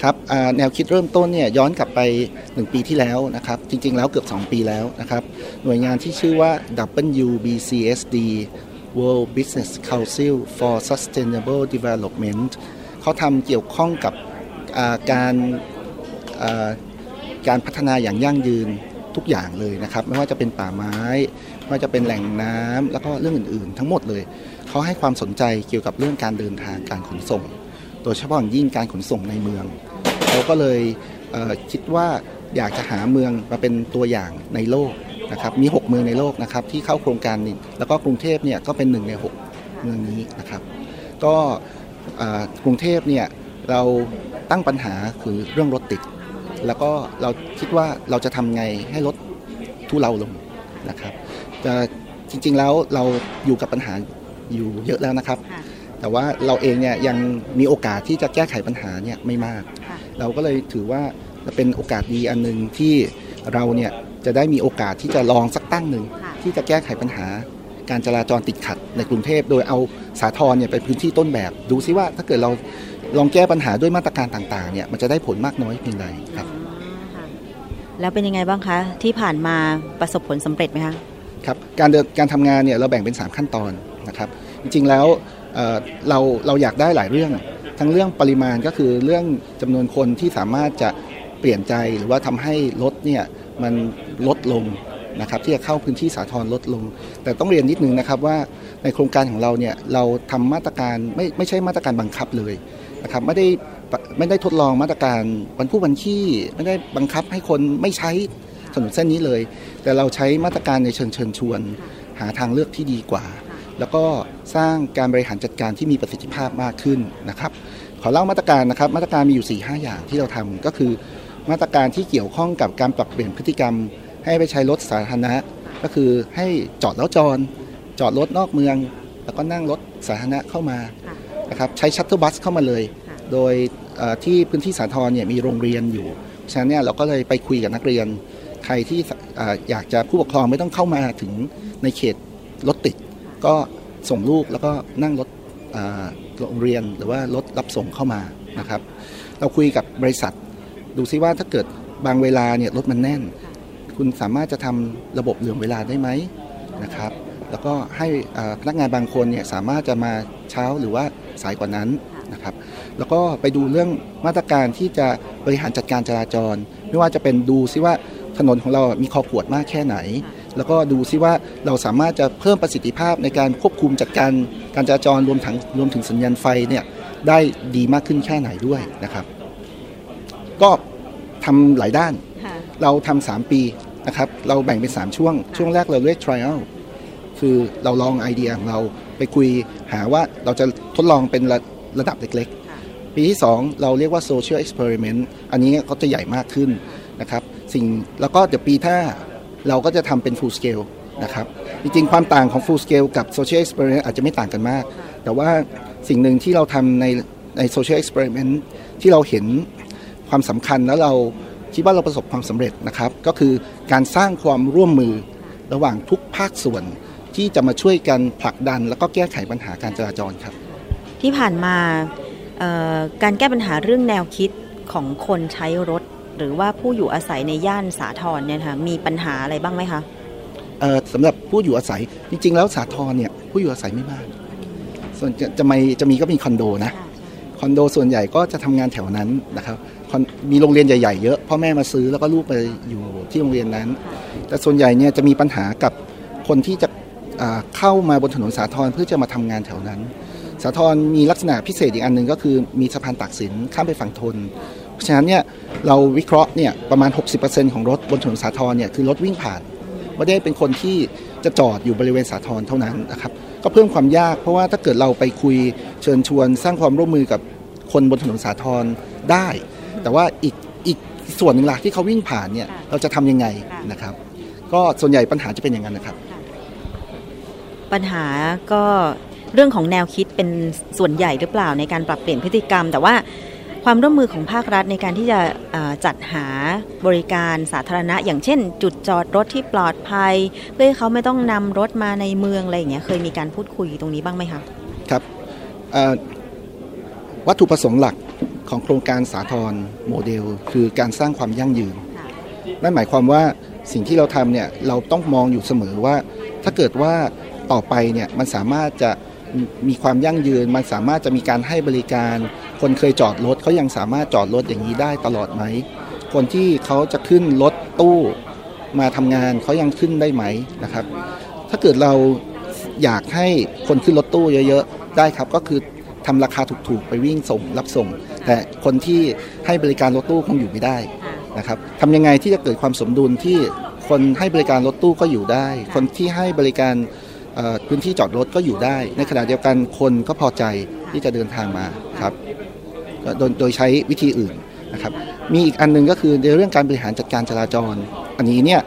ครับแนวคิดเริ่มต้นเนี่ยย้อนกลับไป 1 ปีที่แล้วนะครับ จริง ๆ แล้วเกือบ 2 ปีแล้วนะครับ หน่วยงานที่ชื่อว่า WBCSD World Business Council for Sustainable Development เขาทำเกี่ยวข้องกับการการพัฒนาอย่างยั่งยืน ทุกอย่างเลยนะครับ ไม่ว่าจะเป็นป่าไม้ไม่ว่าจะเป็นแหล่งน้ำแล้วก็เรื่องอื่นๆ ทั้งหมดเลยเขาให้ความสนใจเกี่ยวกับเรื่องการเดินทางการขนส่ง โดยเฉพาะอยิ่งการขนส่งในเมืองเขาก็เลยเคิดว่าอยากจะหาเมืองมาเป็นตัวอย่างในโลกนะครับมี 6 เมืองในโลกนะครับที่เข้าโครงการนี้แล้วก็กรุงเทพเนี่ยก็เป็นหนึ่งใน 6 เมืองนี้นะครับก็กรุงเทพเนี่ยเราตั้งปัญหาคือเรื่องรถติด แล้วก็เราคิดว่าเราจะทำไงให้รถทุเลาลงนะครับแต่จริงๆแล้วเราอยู่กับปัญหาอยู่เยอะแล้วนะครับ แต่ว่าเราเองเนี่ยยังมีโอกาสที่จะแก้ไขปัญหาเนี่ยไม่มาก เราก็เลยถือว่าเป็นโอกาสดีอันหนึ่งที่เราเนี่ยจะได้มีโอกาสที่จะลองสักตั้งหนึ่งที่จะแก้ไขปัญหาการจราจรติดขัดในกรุงเทพ โดยเอาสาทรเนี่ยเป็นพื้นที่ต้นแบบ ดูซิว่าถ้าเกิดเรา ลองแก้ปัญหาด้วยมาตรการต่างๆเนี่ยมันจะได้ผลมากน้อยเพียงใดครับ แล้วเป็นยังไงบ้างคะ ที่ผ่านมาประสบผลสำเร็จไหมคะครับการเดินการทำงานเนี่ยเราแบ่งเป็น 3 ขั้นตอนนะครับ จริงๆแล้วเราเราอยากได้หลายเรื่อง ทั้งเรื่องปริมาณก็คือเรื่องจำนวนคนที่สามารถจะเปลี่ยนใจหรือว่าทำให้รถเนี่ยมันลดลงนะครับที่จะเข้าพื้นที่สาธารณลดลง แต่ต้องเรียนนิดนึงนะครับว่าในโครงการของเราเนี่ยเราทำมาตรการไม่ไม่ใช่มาตรการบังคับเลย นะครับไม่ได้ไม่ได้ทดลองมาตรการบรรพุบัญชีไม่ได้บังคับให้คนไม่ใช้ถนนเส้นนี้เลย แต่เราใช้มาตรการในเชิงเชิญชวน หาทางเลือกที่ดีกว่า แล้วก็สร้างการบริหารจัดการที่มีประสิทธิภาพมากขึ้นนะครับขอเล่ามาตรการนะครับมาตรการมีอยู่4 5อย่างที่เราทำก็คือ มาตรการที่เกี่ยวข้องกับการปรับเปลี่ยนพฤติกรรม ให้ไปใช้รถสาธารณะ ก็คือให้จอดแล้วจอดจอดรถนอกเมือง แล้วก็นั่งรถสาธารณะเข้ามา นะครับใช้ชัตเตอร์บัสเข้ามาเลย โดยที่พื้นที่สาทรเนี่ยมีโรงเรียนอยู่ฉะนั้นเนี่ยเราก็เลยไปคุยกับนักเรียน ใครที่อยากจะผู้ปกครองไม่ต้องเข้ามาถึงในเขตรถติด ก็ส่งลูกแล้วก็นั่งรถโรงเรียนหรือว่ารถรับส่งเข้ามานะครับ เราคุยกับบริษัท ดูซิว่าถ้าเกิดบางเวลาเนี่ยรถมันแน่น คุณสามารถจะทำระบบเหลื่อมเวลาได้ไหมนะครับ แล้วก็ให้พนักงานบางคนเนี่ยสามารถจะมาเช้าหรือว่า สายกว่านั้นนะครับ แล้วก็ไปดูเรื่องมาตรการที่จะบริหารจัดการจราจร ไม่ว่าจะเป็นดูซิว่าถนนของเรามีคอขวดมากแค่ไหน แล้วก็ดูซิว่าเราสามารถจะเพิ่มประสิทธิภาพในการควบคุมจัดการการจราจรรวมถึงรวมถึงสัญญาณไฟเนี่ยได้ดีมากขึ้นแค่ไหนด้วยนะครับ ก็ทำหลายด้าน เราทำสามปีนะครับ เราแบ่งเป็น 3 ช่วง ช่วงแรกเราเรียก trial คือเราลองไอเดียของเราไปคุยหาว่าเราจะทดลองเป็นระระดับเล็กๆ ปีที่ 2 เราเรียกว่า social experiment อันนี้ก็จะใหญ่มากขึ้นนะครับสิ่งแล้วก็เดี๋ยวปีหน้าเราก็จะทำเป็น full scale นะครับจริงๆ ความต่างของ full scale กับ social experiment อาจจะไม่ต่างกันมาก แต่ว่าสิ่งหนึ่งที่เราทำในใน social experiment ที่เราเห็นความสำคัญแล้วเราคิดว่าเราประสบความสำเร็จนะครับ ก็คือการสร้างความร่วมมือระหว่างทุกภาคส่วน ที่จะมาช่วยกันผลักดัน แล้วก็แก้ไขปัญหาการจราจรครับ ที่ผ่านมาเอ่อการแก้ปัญหาเรื่องแนวคิดของคนใช้รถ หรือว่าผู้อยู่อาศัยในย่านสาทรเนี่ยค่ะมีปัญหาอะไรบ้างไหมคะเอ่อสำหรับผู้อยู่อาศัยจริง ๆ แล้วสาทรเนี่ยผู้อยู่อาศัยไม่มาก ส่วนจะจะมีจะมีก็มีคอนโดนะคอนโดส่วนใหญ่ก็จะทำงานแถวนั้นนะครับคอนมีโรงเรียนใหญ่ๆเยอะพ่อแม่มาซื้อแล้วก็ลูกไปอยู่ที่โรงเรียนนั้น แต่ส่วนใหญ่เนี่ยจะมีปัญหากับคนที่จะอ่า เข้ามาบนถนนสาทรเพื่อจะมาทำงานแถวนั้น สาทรมีลักษณะพิเศษอีกอันหนึ่งก็คือมีสะพานตากสินข้ามไปฝั่งทน เพราะฉะนั้นเนี่ยเราวิเคราะห์เนี่ยประมาณ 60%ของรถบนถนนสาทรเนี่ยคือรถวิ่งผ่านไม่ได้เป็นคนที่จะจอดอยู่บริเวณสาทรเท่านั้นนะครับก็เพิ่มความยากเพราะว่าถ้าเกิดเราไปคุยเชิญชวน สร้างความร่วมมือกับคนบนถนนสาทรได้ แต่ว่าอีกอีกส่วนหนึ่งหลักที่เขาวิ่งผ่านเนี่ยเราจะทำยังไงนะครับ ก็ส่วนใหญ่ปัญหาจะเป็นอย่างนั้นนะครับ ปัญหาก็เรื่องของแนวคิดเป็นส่วนใหญ่หรือเปล่าในการปรับเปลี่ยนพฤติกรรม แต่ว่าความร่วมมือของภาครัฐในการที่จะจัดหาบริการสาธารณะ อย่างเช่น จุดจอดรถที่ปลอดภัย เพื่อให้เขาไม่ต้องนำรถมาในเมืองอะไรอย่างเงี้ยเคยมีการพูดคุยตรงนี้บ้างไหมคะครับวัตถุประสงค์หลักของโครงการสาธรโมเดล คือการสร้างความยั่งยืนนั่นหมายความว่าสิ่งที่เราทำเนี่ยเราต้องมองอยู่เสมอว่า ถ้าเกิดว่า ต่อไปเนี่ยมันสามารถจะมีความยั่งยืน มันสามารถจะมีการให้บริการ คนเคยจอดรถเขายังสามารถจอดรถอย่างนี้ได้ตลอดไหม คนที่เขาจะขึ้นรถตู้มาทำงานเขายังขึ้นได้ไหมนะครับ ถ้าเกิดเราอยากให้คนขึ้นรถตู้เยอะๆได้ครับก็คือทำราคาถูกๆ ไปวิ่งส่งรับส่ง แต่คนที่ให้บริการรถตู้คงอยู่ไม่ได้นะครับทำยังไงที่จะเกิดความสมดุลที่คนให้บริการรถตู้ก็อยู่ได้ คนที่ให้บริการ พื้นที่จอดรถก็อยู่ได้ ในขณะเดียวกันคนก็พอใจที่จะเดินทางมาครับโดยโดยใช้วิธีอื่นนะครับ มีอีกอันหนึงก็คือในเรื่องการบริหารจัดการจราจร อันนี้เนี่ย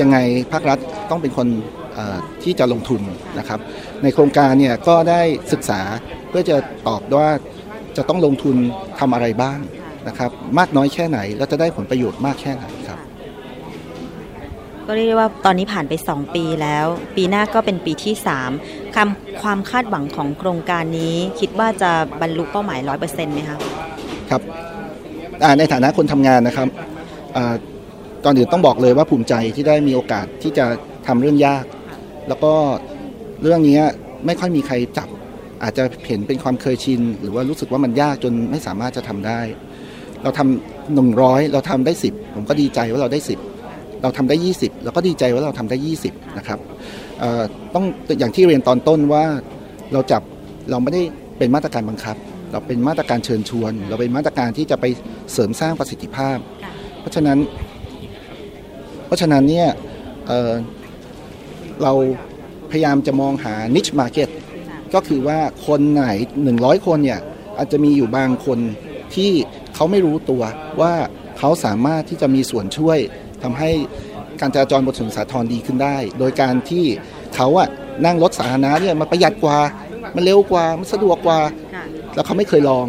ยังไงภาครัฐต้องเป็นคนที่จะลงทุนนะครับ ในโครงการเนี่ยก็ได้ศึกษาเพื่อจะตอบว่าจะต้องลงทุนทำอะไรบ้างนะครับ มากน้อยแค่ไหนแล้วจะได้ผลประโยชน์มากแค่ไหน ก็เรียกได้ว่าตอนนี้ผ่านไป 2 ปีแล้ว ปีหน้าก็เป็นปีที่ 3คำความคาดหวังของโครงการนี้ คิดว่าจะบรรลุเป้าหมาย 100%ไหมคะครับในฐานะคนทำงานนะครับอตอนอื่นต้องบอกเลยว่าภูมิใจที่ได้มีโอกาสที่จะทำเรื่องยาก แล้วก็เรื่องนี้ไม่ค่อยมีใครจับ อาจจะเห็นเป็นความเคยชิน หรือว่ารู้สึกว่ามันยากจนไม่สามารถจะทำได้ เราทำหนึ่งร้อยเราทำได้สิบผมก็ดีใจว่าเราได้สิบ เราทำได้ยี่สิบเราก็ดีใจว่าเราทำได้ยี่สิบนะครับต้องอย่างที่เรียนตอนต้นว่าเราจับเราไม่ได้เป็นมาตรการบังคับ เราเป็นมาตรการเชิญชวน เราเป็นมาตรการที่จะไปเสริมสร้างประสิทธิภาพ เพราะฉะนั้น เพราะฉะนั้นเนี่ยเเราพยายามจะมองหา niche market ก็คือว่าคนไหน 100 คนเนี่ยอาจจะมีอยู่บางคนที่เขาไม่รู้ตัวว่าเขาสามารถที่จะมีส่วนช่วย ทำให้การจราจรบนถนนสาทรดีขึ้นได้ โดยการที่เขาอะนั่งรถสาธารณะเนี่ยมันประหยัดกว่า มันเร็วกว่า มันสะดวกกว่า แล้วเขาไม่เคยลอง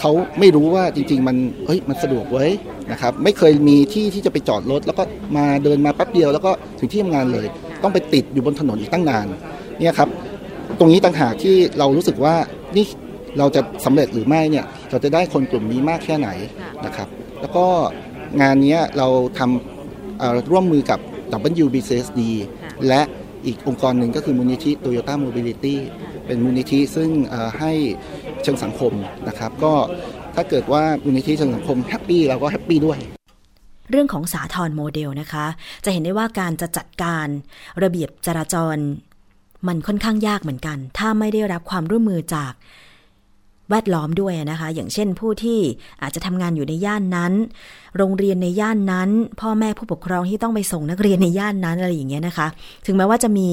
เขาไม่รู้ว่าจริง ๆ มันเฮ้ยมันสะดวกเว้ยนะครับไม่เคยมีที่ที่จะไปจอดรถ แล้วก็มาเดินมาแป๊บเดียวแล้วก็ถึงที่ทำงานเลย ต้องไปติดอยู่บนถนนอีกตั้งนานเนี่ยครับตรงนี้ต่างหากที่เรารู้สึกว่านี่เราจะสำเร็จหรือไม่เนี่ยเราจะได้คนกลุ่มนี้มากแค่ไหนนะครับ แล้วก็งานนี้เราทำเอ่อ ร่วมมือกับ WBCSD และอีกองค์กรหนึ่งก็คือมูลนิธิ Toyota Mobility เป็นมูลนิธิซึ่งเอ่อให้เชิงสังคมนะครับ ก็ถ้าเกิดว่ามูลนิธิเชิงสังคม happy เราก็ happy ด้วย เรื่องของสาทรโมเดลนะคะ จะเห็นได้ว่าการจะจัดการระเบียบจราจร มันค่อนข้างยากเหมือนกัน ถ้าไม่ได้รับความร่วมมือจาก แวดล้อมด้วยนะคะ อย่างเช่นผู้ที่อาจจะทำงานอยู่ในย่านนั้น โรงเรียนในย่านนั้น พ่อแม่ผู้ปกครองที่ต้องไปส่งนักเรียนในย่านนั้นอะไรอย่างเงี้ยนะคะ ถึงแม้ว่าจะมี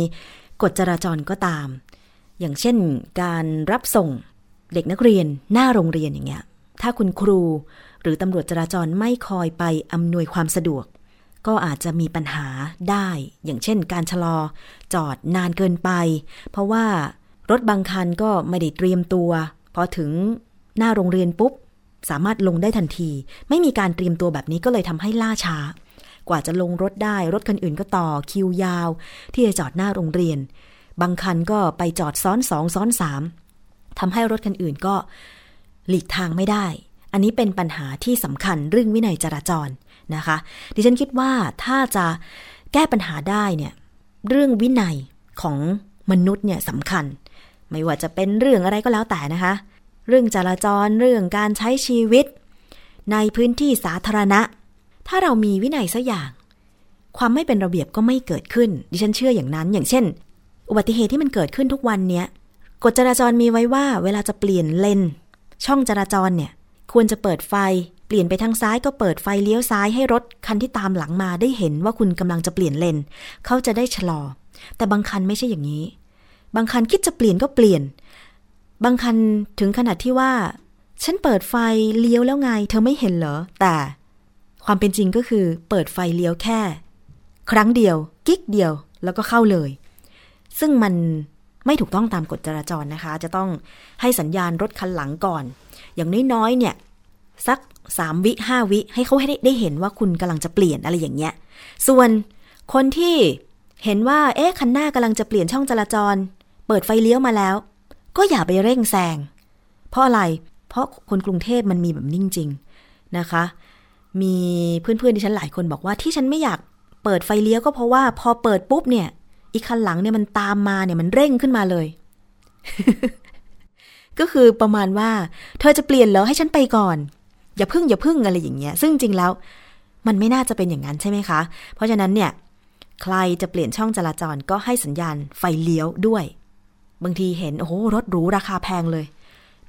กฎจราจรก็ตาม อย่างเช่น การรับส่งเด็กนักเรียนหน้าโรงเรียนอย่างเงี้ย ถ้าคุณครูหรือตำรวจจราจรไม่คอยไปอำนวยความสะดวก ก็อาจจะมีปัญหาได้ อย่างเช่น การชะลอจอดนานเกินไป เพราะว่ารถบางคันก็ไม่ได้เตรียมตัว พอถึงหน้าโรงเรียนปุ๊บ สามารถลงได้ทันที ไม่มีการเตรียมตัวแบบนี้ก็เลยทำให้ล่าช้า กว่าจะลงรถได้รถคันอื่นก็ต่อคิวยาว ที่จะจอดหน้าโรงเรียน บางคันก็ไปจอดซ้อนสองซ้อนสามทำให้รถคันอื่นก็ หลีกทางไม่ได้ อันนี้เป็นปัญหาที่สำคัญเรื่องวินัยจราจรนะคะ ดิฉันคิดว่าถ้าจะแก้ปัญหาได้เนี่ยเรื่องวินัยของมนุษย์เนี่ยสำคัญ ไม่ว่าจะเป็นเรื่องอะไรก็แล้วแต่นะคะ เรื่องจราจรเรื่องการใช้ชีวิต ในพื้นที่สาธารณะ ถ้าเรามีวินัยสักอย่าง ความไม่เป็นระเบียบก็ไม่เกิดขึ้น ดิฉันเชื่ออย่างนั้น อย่างเช่น อุบัติเหตุที่มันเกิดขึ้นทุกวันเนี้ยกฎจราจรมีไว้ว่า เวลาจะเปลี่ยนเลนช่องจราจรเนี่ย ควรจะเปิดไฟ เปลี่ยนไปทางซ้ายก็เปิดไฟเลี้ยวซ้ายให้รถคันที่ตามหลังมาได้เห็นว่าคุณกำลังจะเปลี่ยนเลนเขาจะได้ชะลอ แต่บางคันไม่ใช่อย่างนี้ บางคันคิดจะเปลี่ยนก็เปลี่ยน บางคันถึงขนาดที่ว่า ฉันเปิดไฟเลี้ยวแล้วไง เธอไม่เห็นเหรอ แต่ความเป็นจริงก็คือ เปิดไฟเลี้ยวแค่ ครั้งเดียว กิ๊กเดียวแล้วก็เข้าเลย ซึ่งมันไม่ถูกต้องตามกฎจราจรนะคะ จะต้องให้สัญญาณรถคันหลังก่อน อย่างน้อยๆเนี่ย สักสามวิห้าวิ ให้เขาให้ได้เห็นว่าคุณกำลังจะเปลี่ยนอะไรอย่างเงี้ย ส่วนคนที่เห็นว่า เอ๊ะคันหน้ากำลังจะเปลี่ยนช่องจราจร เปิดไฟเลี้ยวมาแล้ว ก็อย่าไปเร่งแซง เพราะอะไร เพราะคนกรุงเทพมันมีแบบนิ่งจริงนะคะ มีเพื่อนๆที่ฉันหลายคนบอกว่าที่ฉันไม่อยากเปิดไฟเลี้ยวก็เพราะว่าพอเปิดปุ๊บเนี่ย อีกคันหลังเนี่ยมันตามมาเนี่ยมันเร่งขึ้นมาเลย ก็คือประมาณว่า เธอจะเปลี่ยนเหรอให้ฉันไปก่อน อย่าพึ่งอย่าพึ่งอะไรอย่างเงี้ย ซึ่งจริงแล้ว มันไม่น่าจะเป็นอย่างนั้นใช่ไหมคะ เพราะฉะนั้นเนี่ยใครจะเปลี่ยนช่องจราจรก็ให้สัญญาณไฟเลี้ยวด้วย บางทีเห็น โอ้โหรถหรูราคาแพงเลย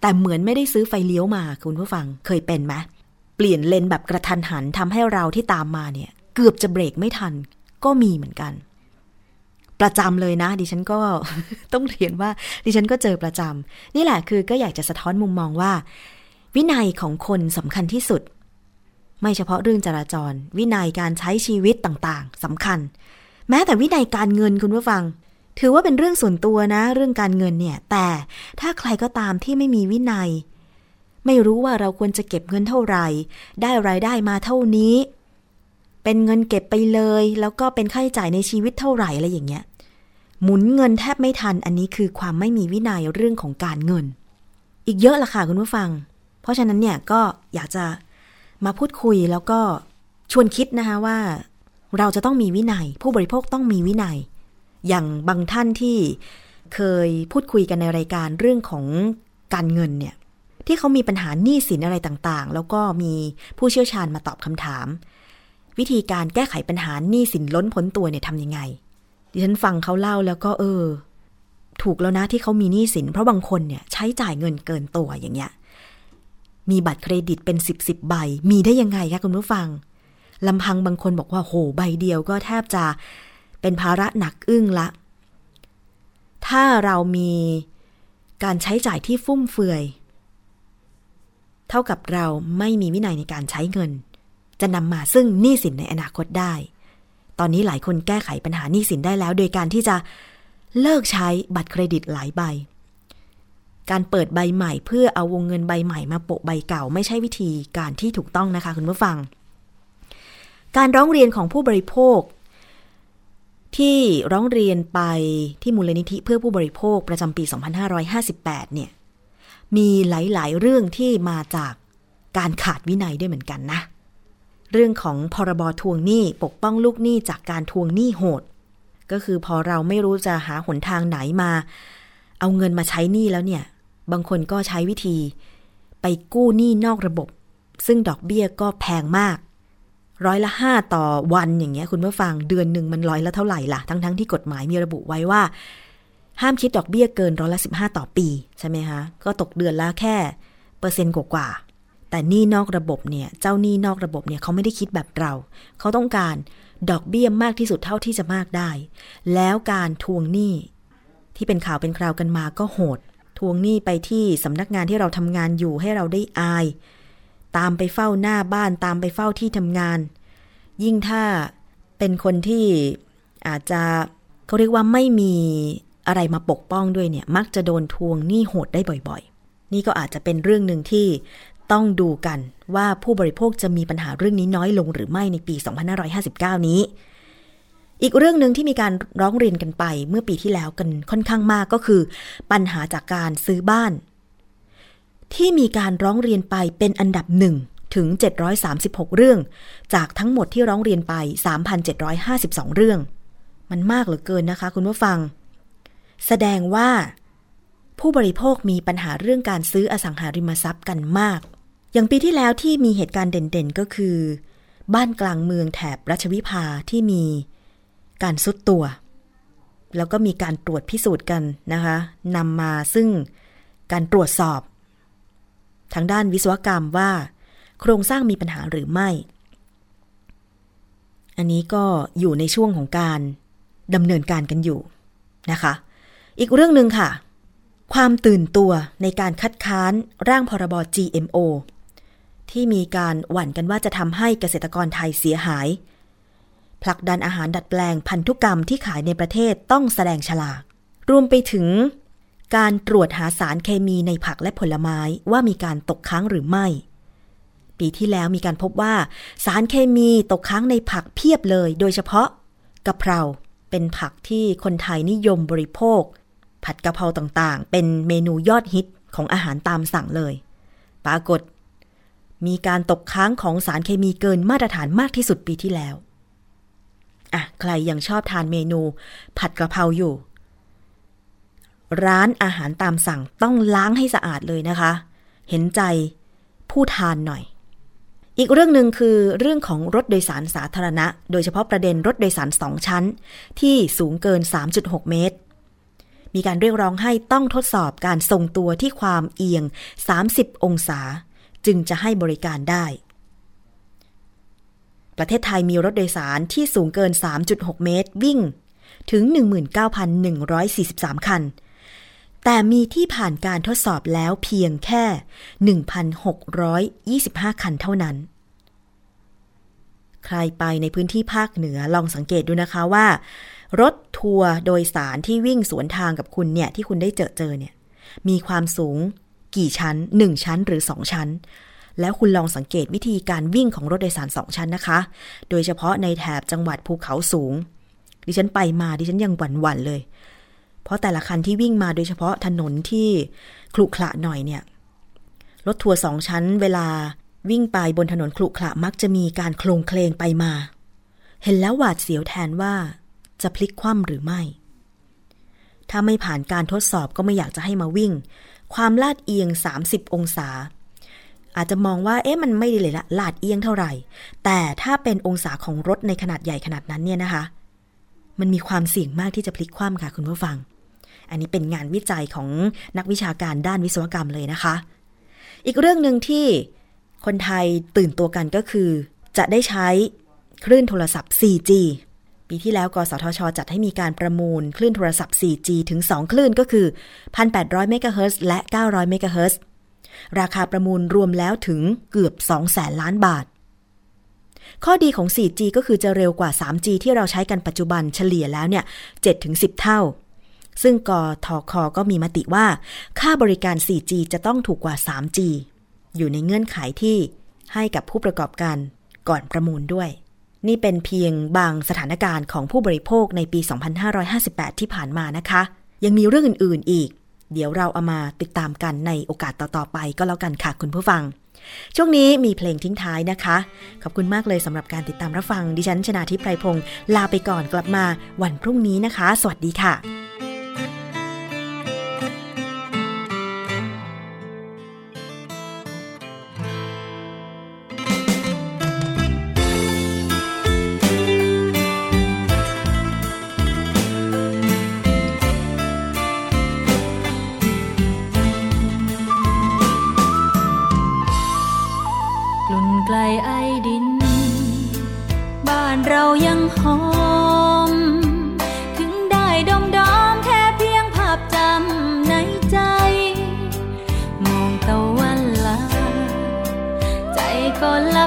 แต่เหมือนไม่ได้ซื้อไฟเลี้ยวมาคุณผู้ฟังเคยเป็นไหมเปลี่ยนเลนแบบกระทันหันทำให้เราที่ตามมาเนี่ย เกือบจะเบรกไม่ทัน ก็มีเหมือนกัน ประจำเลยนะ ดิฉันก็ต้องเรียนว่า ดิฉันก็เจอประจำนี่แหละคือก็อยากจะสะท้อนมุมมองว่า วินัยของคนสำคัญที่สุด ไม่เฉพาะเรื่องจราจร วินัยการใช้ชีวิตต่างๆสำคัญ แม้แต่วินัยการเงินคุณผู้ฟัง ถือว่าเป็นเรื่องส่วนตัวนะ เรื่องการเงินเนี่ย แต่ถ้าใครก็ตามที่ไม่มีวินัย ไม่รู้ว่าเราควรจะเก็บเงินเท่าไหร่ ได้รายได้มาเท่านี้ เป็นเงินเก็บไปเลย แล้วก็เป็นค่าใช้จ่ายในชีวิตเท่าไหร่อะไรอย่างเงี้ย หมุนเงินแทบไม่ทัน อันนี้คือความไม่มีวินัยเรื่องของการเงิน อีกเยอะละค่ะคุณผู้ฟัง เพราะฉะนั้นเนี่ยก็อยากจะมาพูดคุยแล้วก็ชวนคิดนะคะว่า เราจะต้องมีวินัย ผู้บริโภคต้องมีวินัย อย่างบางท่านที่เคยพูดคุยกันในรายการเรื่องของการเงินเนี่ย ที่เขามีปัญหาหนี้สินอะไรต่างๆ แล้วก็มีผู้เชี่ยวชาญมาตอบคำถาม วิธีการแก้ไขปัญหาหนี้สินล้นพ้นตัวเนี่ยทำยังไง ดิฉันฟังเขาเล่าแล้วก็เออ ถูกแล้วนะที่เขามีหนี้สิน เพราะบางคนเนี่ยใช้จ่ายเงินเกินตัวอย่างเงี้ยมีบัตรเครดิตเป็นสิบสิบใบ มีได้ยังไงคะคุณผู้ฟังลำพังบางคนบอกว่าโหใบเดียวก็แทบจะ เป็นภาระหนักอึ้งละ ถ้าเรามีการใช้จ่ายที่ฟุ่มเฟือย เท่ากับเราไม่มีวินัยในการใช้เงิน จะนำมาซึ่งหนี้สินในอนาคตได้ ตอนนี้หลายคนแก้ไขปัญหาหนี้สินได้แล้ว โดยการที่จะเลิกใช้บัตรเครดิตหลายใบ การเปิดใบใหม่เพื่อเอาวงเงินใบใหม่มาโปะใบเก่าไม่ใช่วิธีการที่ถูกต้องนะคะคุณผู้ฟัง การร้องเรียนของผู้บริโภค ที่ร้องเรียนไปที่มูลนิธิเพื่อผู้บริโภคประจำปี 2558 เนี่ย มีหลายๆ เรื่องที่มาจากการขาดวินัยด้วยเหมือนกันนะ เรื่องของพรบทวงหนี้ปกป้องลูกหนี้จากการทวงหนี้โหด ก็คือพอเราไม่รู้จะหาหนทางไหนมา เอาเงินมาใช้หนี้แล้วเนี่ย บางคนก็ใช้วิธี ไปกู้หนี้นอกระบบ ซึ่งดอกเบี้ยก็แพงมาก ร้อยละห้าต่อวันอย่างเงี้ยคุณผู้ฟังเดือนหนึ่งมันร้อยละเท่าไหร่ล่ะ ทั้งๆทที่กฎหมายมีระบุไว้ว่า ห้ามคิดดอกเบี้ยเกินร้อยละสิบห้าต่อปีใช่ไหมคะ ก็ตกเดือนละแค่เปอร์เซ็นต์กว่าแต่นี้นอกระบบเนี่ยเจ้านี้นอกระบบเนี่ยเขาไม่ได้คิดแบบเรา เขาต้องการดอกเบี้ยมากที่สุดเท่าที่จะมากได้ แล้วการทวงหนี้ที่เป็นข่าวเป็นคราวกันมาก็โหด ทวงหนี้ไปที่สำนักงานที่เราทำงานอยู่ให้เราได้อาย ตามไปเฝ้าหน้าบ้านตามไปเฝ้าที่ทำงาน ยิ่งถ้าเป็นคนที่อาจจะเขาเรียกว่าไม่มีอะไรมาปกป้องด้วยเนี่ย มักจะโดนทวงหนี้โหดได้บ่อยๆ นี่ก็อาจจะเป็นเรื่องหนึ่งที่ต้องดูกันว่าผู้บริโภคจะมีปัญหาเรื่องนี้น้อยลงหรือไม่ในปี 2559 นี้ อีกเรื่องหนึ่งที่มีการร้องเรียนกันไปเมื่อปีที่แล้วกันค่อนข้างมากก็คือ ปัญหาจากการซื้อบ้าน ที่มีการร้องเรียนไปเป็นอันดับหนึ่งถึง 736 เรื่อง จากทั้งหมดที่ร้องเรียนไป 3,752 เรื่อง มันมากเหลือเกินนะคะคุณผู้ฟัง แสดงว่า ผู้บริโภคมีปัญหาเรื่องการซื้ออสังหาริมทรัพย์กันมาก อย่างปีที่แล้วที่มีเหตุการณ์เด่นๆ ก็คือ บ้านกลางเมืองแถบรัชวิภาที่มีการซุดตัว แล้วก็มีการตรวจพิสูจน์กันนะคะนำมาซึ่งการตรวจสอบ ทางด้านวิศวกรรมว่า โครงสร้างมีปัญหาหรือไม่ อันนี้ก็อยู่ในช่วงของการดำเนินการกันอยู่นะคะ อีกเรื่องหนึ่งค่ะ ความตื่นตัวในการคัดค้านร่างพรบ GMO ที่มีการหวั่นกันว่าจะทำให้เกษตรกรไทยเสียหาย ผลักดันอาหารดัดแปลงพันธุกรรมที่ขายในประเทศต้องแสดงฉลาก รวมไปถึง การตรวจหาสารเคมีในผักและผลไม้ว่ามีการตกค้างหรือไม่ ปีที่แล้วมีการพบว่า สารเคมีตกค้างในผักเพียบเลย โดยเฉพาะกะเพราเป็นผักที่คนไทยนิยมบริโภค ผัดกะเพราต่างๆ เป็นเมนูยอดฮิตของอาหารตามสั่งเลย ปรากฏ มีการตกค้างของสารเคมีเกินมาตรฐานมากที่สุดปีที่แล้วอะใครยังชอบทานเมนู ผัดกะเพราอยู่ ร้านอาหารตามสั่งต้องล้างให้สะอาดเลยนะคะ เห็นใจผู้ทานหน่อย อีกเรื่องหนึ่งคือเรื่องของรถโดยสารสาธารณะ โดยเฉพาะประเด็นรถโดยสารสองชั้น ที่สูงเกิน 3.6 เมตร มีการเรียกร้องให้ต้องทดสอบการทรงตัวที่ความเอียง 30 องศา จึงจะให้บริการได้ ประเทศไทยมีรถโดยสารที่สูงเกิน 3.6 เมตร วิ่งถึง 19,143 คัน แต่มีที่ผ่านการทดสอบแล้วเพียงแค่ 1,625 คันเท่านั้น ใครไปในพื้นที่ภาคเหนือลองสังเกตดูนะคะว่า รถทัวร์โดยสารที่วิ่งสวนทางกับคุณเนี่ย ที่คุณได้เจอเจอเนี่ย มีความสูงกี่ชั้น 1 ชั้นหรือ 2 ชั้น แล้วคุณลองสังเกตวิธีการวิ่งของรถโดยสารสองชั้นนะคะ โดยเฉพาะในแถบจังหวัดภูเขาสูง ดิฉันไปมาดิฉันยังหวั่นๆเลย เพราะแต่ละคันที่วิ่งมาโดยเฉพาะถนนที่คลุขระหน่อยเนี่ย รถทัวร์สองชั้นเวลาวิ่งไปบนถนนคลุขระมักจะมีการโคลงเคลงไปมา เห็นแล้วหวาดเสียวแทนว่าจะพลิกคว่ำหรือไม่ ถ้าไม่ผ่านการทดสอบก็ไม่อยากจะให้มาวิ่ง ความลาดเอียง 30 องศา อาจจะมองว่าเอ๊ะมันไม่ได้เลยละลาดเอียงเท่าไหร่ แต่ถ้าเป็นองศาของรถในขนาดใหญ่ขนาดนั้นเนี่ยนะคะ มันมีความเสี่ยงมากที่จะพลิกคว่ำค่ะคุณผู้ฟัง อันนี้เป็นงานวิจัยของนักวิชาการด้านวิศวกรรมเลยนะคะ อีกเรื่องหนึ่งที่คนไทยตื่นตัวกันก็คือ จะได้ใช้คลื่นโทรศัพท์ 4G ปีที่แล้ว กสทช จัดให้มีการประมูลคลื่นโทรศัพท์ 4G ถึง 2 คลื่นก็คือ 1,800 เมกะเฮิรตซ์และ 900 เมกะเฮิรตซ์ราคาประมูลรวมแล้วถึงเกือบ2แสนล้านบาท ข้อดีของ 4G ก็คือจะเร็วกว่า 3G ที่เราใช้กันปัจจุบันเฉลี่ยแล้วเนี่ย 7-10 เท่า ซึ่งกทคก็มีมติว่า ค่าบริการ 4G จะต้องถูกกว่า 3G อยู่ในเงื่อนไขที่ให้กับผู้ประกอบการก่อนประมูลด้วย นี่เป็นเพียงบางสถานการณ์ของผู้บริโภคในปี 2558 ที่ผ่านมานะคะ ยังมีเรื่องอื่น ๆ อีก เดี๋ยวเราเอามาติดตามกันในโอกาสต่อ ๆ ไปก็แล้วกันค่ะคุณผู้ฟังช่วงนี้มีเพลงทิ้งท้ายนะคะ ขอบคุณมากเลยสำหรับการติดตามรับฟัง ดิฉันชนาทิพไพรพงศ์ลาไปก่อนกลับมาวันพรุ่งนี้นะคะ สวัสดีค่ะ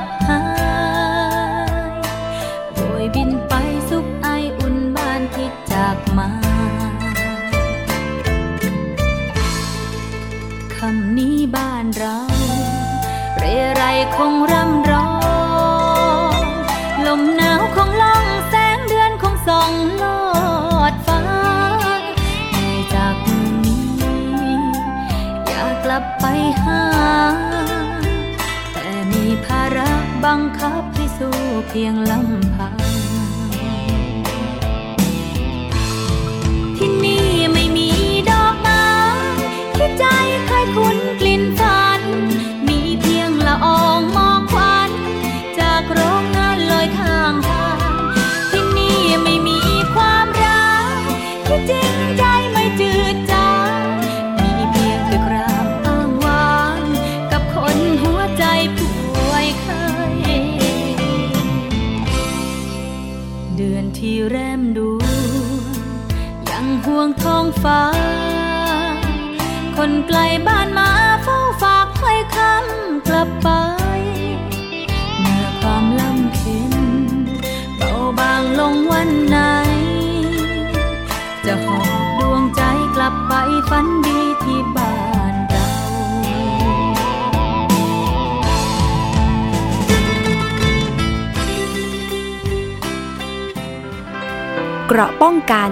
บหายโบยบินไปสุขไออุ่นบ้านที่จากมาคำนี้บ้านเรา เรไรคงร่ำร้องลมหนาวคงล่องแสงเดือนคงส่องลอดฟ้าเหนื่อยจากนี้ อยากกลับไปหา บังคับให้สู้เพียงลำพัง ไกลบ้านมาเฝ้าฝากถ้อยคำกลับไป เมื่อความลำเค็นเบาบางลงวันไหน จะหอบดวงใจกลับไปฝันดีที่บ้านเราเกราะป้องกัน